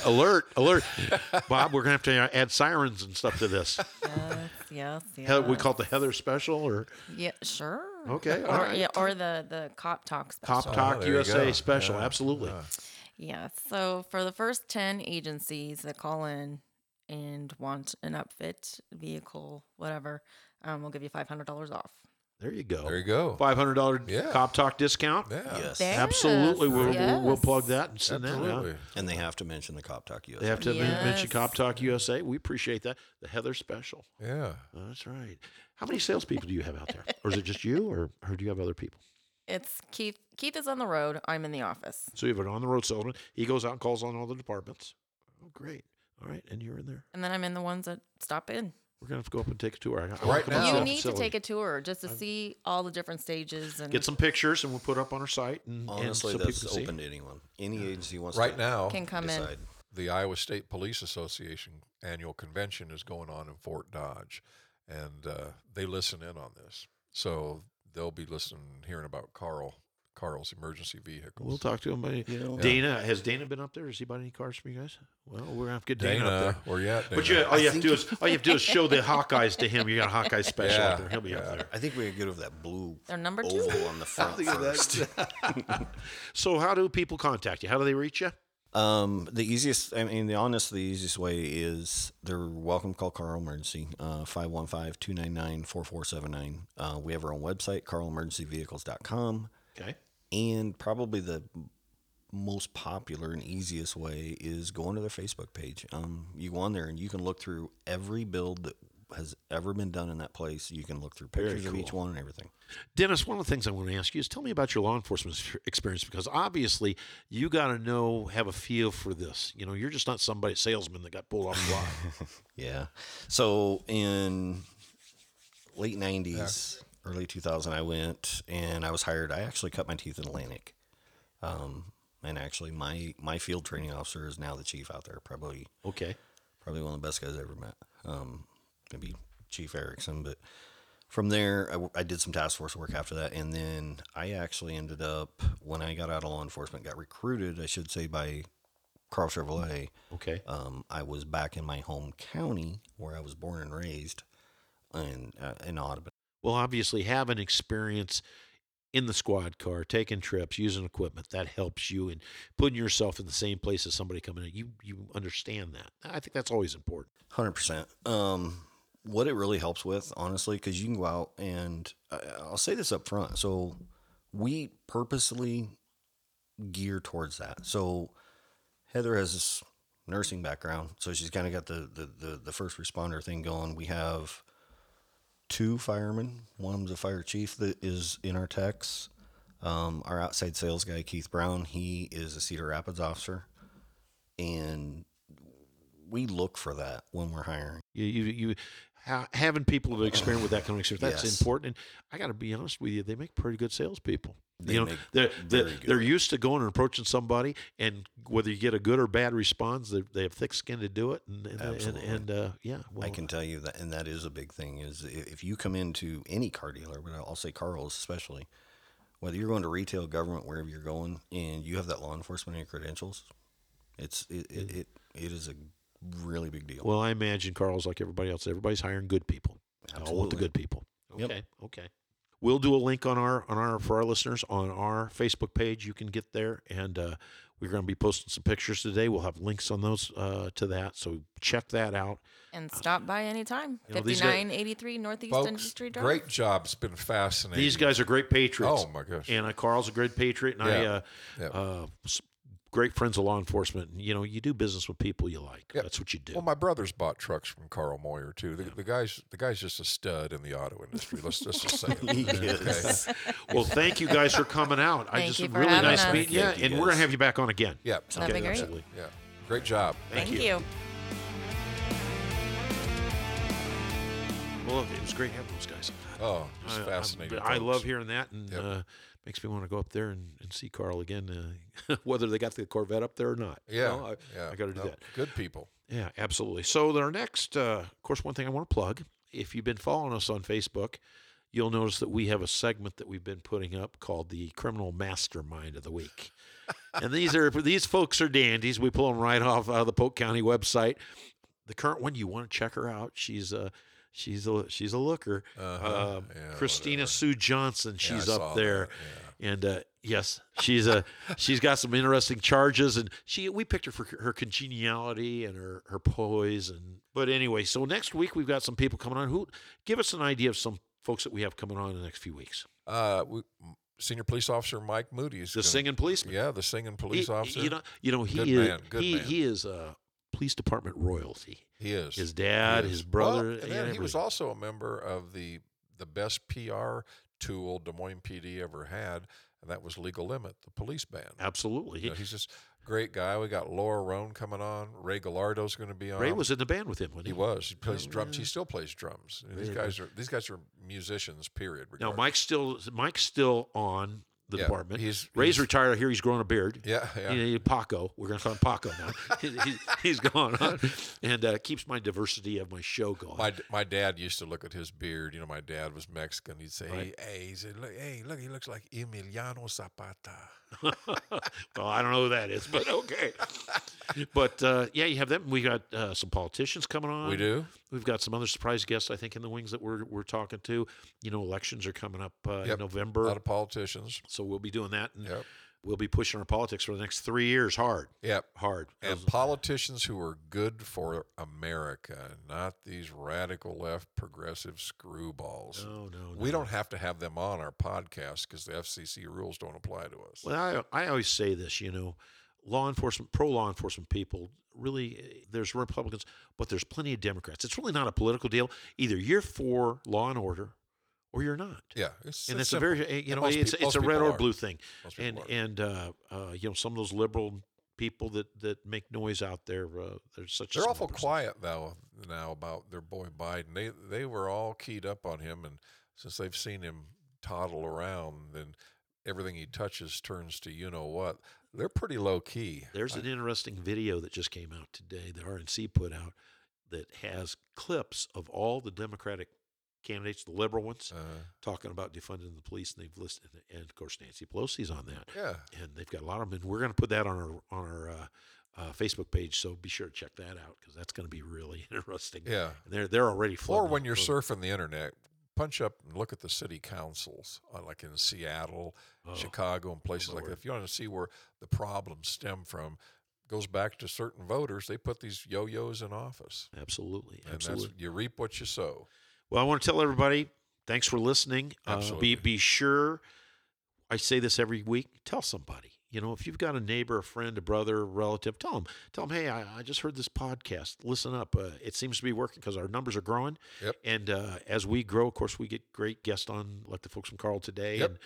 Alert! Alert! *laughs* Bob, we're gonna have to uh, add sirens and stuff to this. Yes, yes, yes. He- we call it the Heather Special, or Yeah, sure. Okay, all Or, right. yeah, or the the cop talk special. Cop oh, Talk there you USA. Special. Yeah, Absolutely. yeah. Yeah. So for the first 10 agencies that call in and want an upfit, vehicle, whatever, um, we'll give you $500 off. There you go. There you go. Five hundred dollar Yeah. Cop Talk discount. Yeah, Yes. There- Absolutely. We'll, we'll, we'll plug that and send absolutely. that out. And they have to mention the Cop Talk USA. They have to men- mention Cop Talk USA. We appreciate that. The Heather Special. Yeah. That's right. How many salespeople do you have out there? *laughs* Or is it just you, or, or do you have other people? It's Keith. Keith is on the road. I'm in the office. So you have an on the road salesman. He goes out and calls on all the departments. Oh, great. All right. And you're in there. And then I'm in the ones that stop in. We're going to have to go up and take a tour. I, I Right now- You need to take a tour just to see all the different stages and Get some pictures and we'll put up on our site. And, Honestly, and so that's people can see. open to anyone. Any agency wants Right to now, can come in. the Iowa State Police Association annual convention is going on in Fort Dodge, and uh, they listen in on this. So they'll be listening, hearing about Carl Carl's emergency vehicles. We'll talk to him. Buddy. You know, Dana, has Dana been up there? Has he bought any cars for you guys? Well, we're gonna have to get Dana, Dana, up there. Or you at, Dana? But you, all you have to do is all you have to do is show the *laughs* Hawkeyes to him. You got a Hawkeye special Yeah, up there. He'll be up there. I think we could get over that blue They're number two. oval on the *laughs* front first. *laughs* So, how do people contact you? How do they reach you? Um, the easiest, I mean, the honest, the easiest way is they're welcome to call Carl Emergency, uh, 515-299-4479. Uh, we have our own website, carlemergencyvehicles.com. Okay. And probably the most popular and easiest way is going to their Facebook page. Um, you go on there and you can look through every build that has ever been done in that place. You can look through pictures of each one and everything. Dennis, one of the things I want to ask you is tell me about your law enforcement experience because obviously you got to know, have a feel for this. You know, you're just not somebody salesman that got pulled off the block. *laughs* Yeah. So in late '90s, early 2000, I went and I was hired. I actually cut my teeth in Atlantic. Um, and actually, my my field training officer is now the chief out there. Probably okay. probably one of the best guys I ever met. Um, maybe Chief Erickson, but from there, I did some task force work after that, and then I actually ended up when I got out of law enforcement, got recruited, I should say, by Carl Chevrolet. Okay. Um, I was back in my home county where I was born and raised, in uh, in Audubon. Well, obviously, having experience in the squad car, taking trips, using equipment, that helps you and putting yourself in the same place as somebody coming in. You you understand that. I think that's always important. Hundred percent. Um, what it really helps with, honestly, because you can go out and I'll say this up front. So we purposely gear towards that. So Heather has this nursing background, so she's kind of got the, the the the first responder thing going. We have two firemen. One of them's a fire chief that is in our techs. Um, our outside sales guy, Keith Brown, he is a Cedar Rapids officer, and we look for that when we're hiring. You you, you ha- having people who experience with that kind of experience that's Yes. important. And I got to be honest with you, they make pretty good salespeople. They you know, they're they're, they're used to going and approaching somebody, and whether you get a good or bad response, they, they have thick skin to do it. And and and, Absolutely. and uh, yeah, well, I can tell you that, and that is a big thing. Is if you come into any car dealer, but I'll say Carl's especially, whether you're going to retail, government, wherever you're going, and you have that law enforcement and your credentials, it's it it, it, it is a really big deal. Well, I imagine Carl's like everybody else. Everybody's hiring good people. Absolutely. All with the good people. Yep. Okay. Okay. We'll do a link on our on our for our listeners on our Facebook page. You can get there, and uh, we're going to be posting some pictures today. We'll have links on those uh, to that, so check that out. And stop by anytime. You know, these 5983 Northeast Folks, Industry Drive. great job. It's been fascinating. These guys are great patriots. Oh, my gosh. And uh, Carl's a great patriot, and I Yeah. uh, Yeah. Uh, s- great friends of law enforcement. And, you know, you do business with people you like. Yeah. That's what you do. Well, my brothers bought trucks from Carl Moyer too. The, the guy's the guy's just a stud in the auto industry. Let's just, just *laughs* say it. He okay? is. Well, thank you guys for coming out. I Thank just you for really having nice us. meeting you, Thank you, and we're gonna have you back on again. Yeah. That'd be great. absolutely. Yeah. Great job. Thank, you. you. Well, it was great having those guys. Oh, it's I- I- fascinating. I, love hearing that, and Yep. uh, makes me want to go up there and, and see Carl again, uh, *laughs* whether they got the Corvette up there or not. You Yeah. know, I, yeah. I got to do No, that. Good people. Yeah, absolutely. So our next, uh, of course, one thing I want to plug. If you've been following us on Facebook, you'll notice that we have a segment that we've been putting up called the Criminal Mastermind of the Week. *laughs* and these are these folks are dandies. We pull them right off of the Polk County website. The current one, you want to check her out. She's a she's a she's a looker. Uh-huh. Um, Yeah, Christina whatever. Sue Johnson. She's I up there. that, And uh, yes, she's a *laughs* she's got some interesting charges, and she we picked her for her congeniality and her her poise. And but anyway, so next week we've got some people coming on. Who give us an idea of some folks that we have coming on in the next few weeks? Uh, we, Senior Police Officer Mike Moody is The gonna- singing policeman. Yeah, the singing police He- officer. You know, you know he Good is man, good he man. he is uh, police department royalty. he is His dad, is. his brother, Well, and then he was also a member of the the best PR tool Des Moines PD ever had, and that was Legal Limit, the police band. Absolutely. You know, he's just a great guy. We got Laura Roan coming on. Ray Gallardo's going to be on. Ray was in the band with him when He was. He plays oh, drums. He still plays drums. These guys are these guys are musicians. Period. Now regardless. Mike's still Mike's still on the Yeah, department. he's- Ray's he's- retired. I hear he's growing a beard. Yeah, yeah. You know, Paco. We're gonna call him Paco now. *laughs* He- he- he's gone on, and uh, keeps my diversity of my show going. My my dad used to look at his beard. You know, my dad was Mexican. He'd say, Right. "Hey, he said, look, hey, look, he looks like Emiliano Zapata." *laughs* well, I don't know who that is, but *laughs* okay. but uh, yeah, you have them. We got uh, some politicians coming on. We do. We've got some other surprise guests, I think, in the wings that we're we're talking to. You know, elections are coming up uh, in November, A lot of politicians. so we'll be doing that, and Yep. We'll be pushing our politics for the next three years hard, Yep. hard. And politicians who are good for America, not these radical left progressive screwballs. No, no, We no. don't have to have them on our podcast because the FCC rules don't apply to us. Well, I, I always say this, you know, law enforcement, pro law enforcement people, really, eh, there's Republicans, but there's plenty of Democrats. It's really not a political deal. Either you're for law and order, or you're not. Yeah, it's, and it's a very, eh, you know, most it's it's a red or blue thing. And are. and uh, uh, you know, some of those liberal people that that make noise out there, uh, there's such. a They're awful quiet though now about their boy Biden. They they were all keyed up on him, and since they've seen him toddle around, then everything he touches turns to you know what. They're pretty low key. There's an interesting video that just came out today that RNC put out that has clips of all the Democratic candidates, the liberal ones, Uh, talking about defunding the police, and they've listed, and of course Nancy Pelosi's on that. yeah, and they've got a lot of them. And we're going to put that on our on our uh, uh, Facebook page, so be sure to check that out because that's going to be really *laughs* interesting. yeah. and they're they're already Or when you're So- surfing the internet, punch up and look at the city councils, uh, like in Seattle, Oh, Chicago, and places like that. If you want to see where the problems stem from, goes back to certain voters. They put these yo-yos in office, Absolutely, and absolutely. that's you reap what you sow. Well, I want to tell everybody thanks for listening. Uh, be be sure. I say this every week. Tell somebody. You know, if you've got a neighbor, a friend, a brother, a relative, tell them. Tell them, hey, I, I just heard this podcast. Listen up. Uh, it seems to be working because our numbers are growing. Yep. And uh, as we grow, of course, we get great guests on, like the folks from Carl today, Yep. and,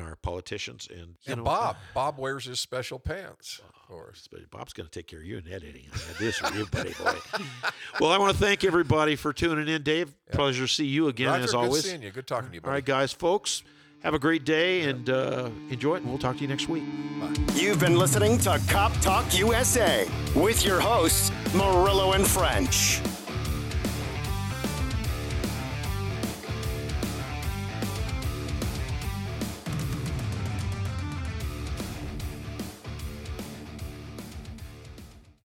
and our politicians, and you And know, Bob, Bob wears his special pants, of course. but Bob's going to take care of you in editing. This for you, buddy boy. *laughs* well, I want to thank everybody for tuning in, Dave. Pleasure to see you again, Roger, as good always. seeing you. Good talking to you, All buddy. right, guys, folks, have a great day and uh, enjoy it, and we'll talk to you next week. You've been listening to Cop Talk USA with your hosts, Murillo and French.